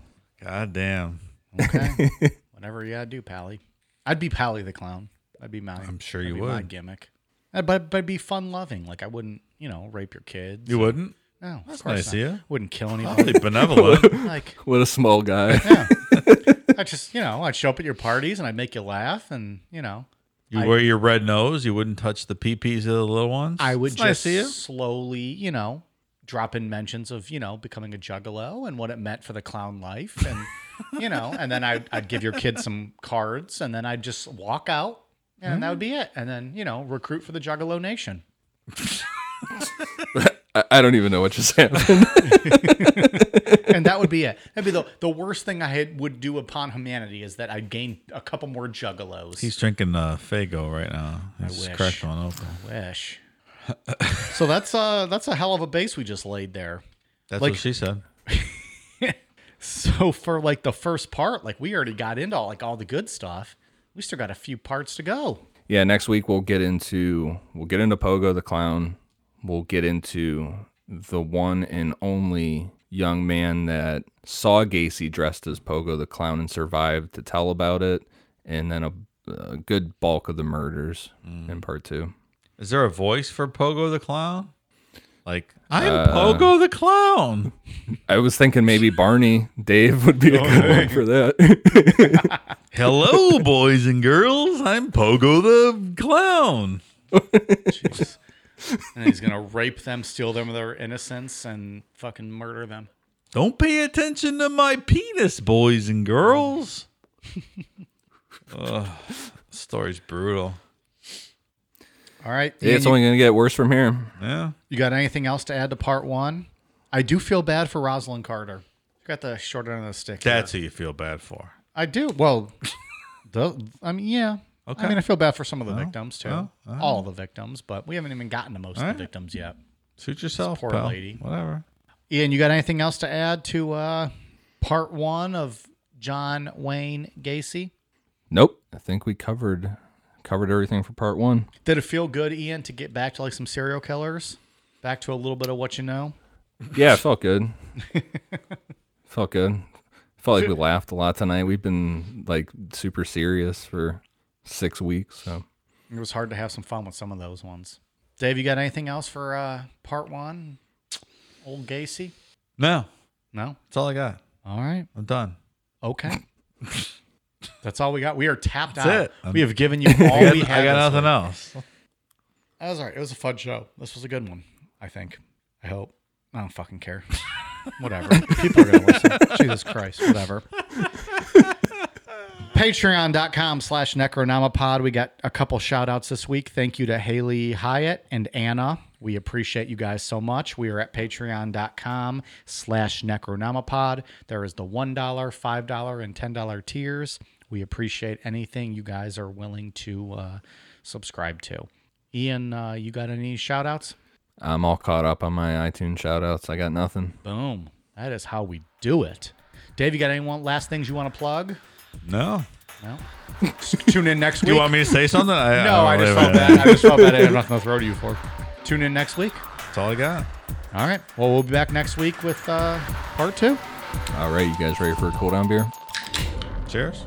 God damn. Okay. *laughs* Whatever you gotta do, Pally. I'd be Pally the clown. I'd be my. I'm sure that'd you be My would. gimmick. But but be fun loving. Like I wouldn't, you know, rape your kids. You wouldn't? No, of That's course nice not. of you. Wouldn't kill Awfully anybody. *laughs* benevolent. *laughs* like What a small guy. yeah. *laughs* I just you know I'd show up at your parties and I'd make you laugh and you know You I- wear your red nose. You wouldn't touch the peepees of the little ones. I would It's nice just of you. slowly you know drop in mentions of you know becoming a juggalo and what it meant for the clown life and you know and then I'd, I'd give your kid some cards and then I'd just walk out and that hmm? would be it and then you know recruit for the juggalo nation I, I don't even know what just *laughs* happened. *laughs* and that would be it that'd be the, the worst thing I had, would do upon humanity is that I'd gain a couple more juggalos He's drinking uh, Faygo right now. I He's wish. cracked one open. wish *laughs* so that's uh that's a hell of a base we just laid there That's Like- what she said. So for like the first part, like we already got into all, like all the good stuff. We still got a few parts to go. yeah, next week we'll get into we'll get into Pogo the clown. We'll get into the one and only young man that saw Gacy dressed as Pogo the clown and survived to tell about it, and then a, a good bulk of the murders in part two. Is there a voice for Pogo the Clown? Like, I'm Uh, Pogo the Clown. *laughs* I was thinking maybe Barney Dave would be a good one for that. *laughs* Hello, boys and girls. I'm Pogo the Clown. *laughs* Jeez. *laughs* and he's gonna rape them, steal them of their innocence, and fucking murder them. Don't pay attention to my penis, boys and girls. *laughs* Ugh, story's brutal. All right. Yeah, Ian, it's you, only gonna get worse from here. Yeah. you got anything else to add to part one? I do feel bad for Rosalynn Carter. Got the short end of the stick. here. That's who you feel bad for. I do. Well, *laughs* the, I mean, yeah. Okay. I mean, I feel bad for some of the victims too. well, all all the victims, but we haven't even gotten to most of the right. victims yet. Suit yourself, poor pal. lady. Whatever. Ian, you got anything else to add to uh, part one of John Wayne Gacy? Nope. I think we covered covered everything for part one. Did it feel good, Ian, to get back to like some serial killers? Back to a little bit of what you know? Yeah, it felt good. *laughs* felt good. Felt like we laughed a lot tonight. We've been like super serious for six weeks. So It was hard to have some fun with some of those ones. Dave, you got anything else for uh, part one? Old Gacy? No, No? that's all I got. All right. I'm done. Okay. *laughs* That's all we got. We are tapped That's out. it. We have given you *laughs* all we have. I got this nothing week. else. That was all right. It was a fun show. This was a good one, I think. I hope. I don't fucking care. *laughs* whatever. People are going to listen. Jesus Christ. Whatever. Patreon.com slash Necronomipod. We got a couple shout outs this week. Thank you to Haley Hyatt and Anna. We appreciate you guys so much. We are at patreon.com slash Necronomipod. There is the $1, $5, and $10 tiers. We appreciate anything you guys are willing to uh, subscribe to. Ian, uh, you got any shout outs? I'm all caught up on my iTunes shout outs. I got nothing. Boom. That is how we do it. Dave, you got any last things you want to plug? No. No. *laughs* Tune in next week. Do you want me to say something? I, No, I, don't just felt bad. I just felt bad. I had *laughs* nothing to throw to you for. Tune in next week. That's all I got. All right. Well, we'll be back next week with uh, part two. All right, you guys ready for a cool down beer? Cheers.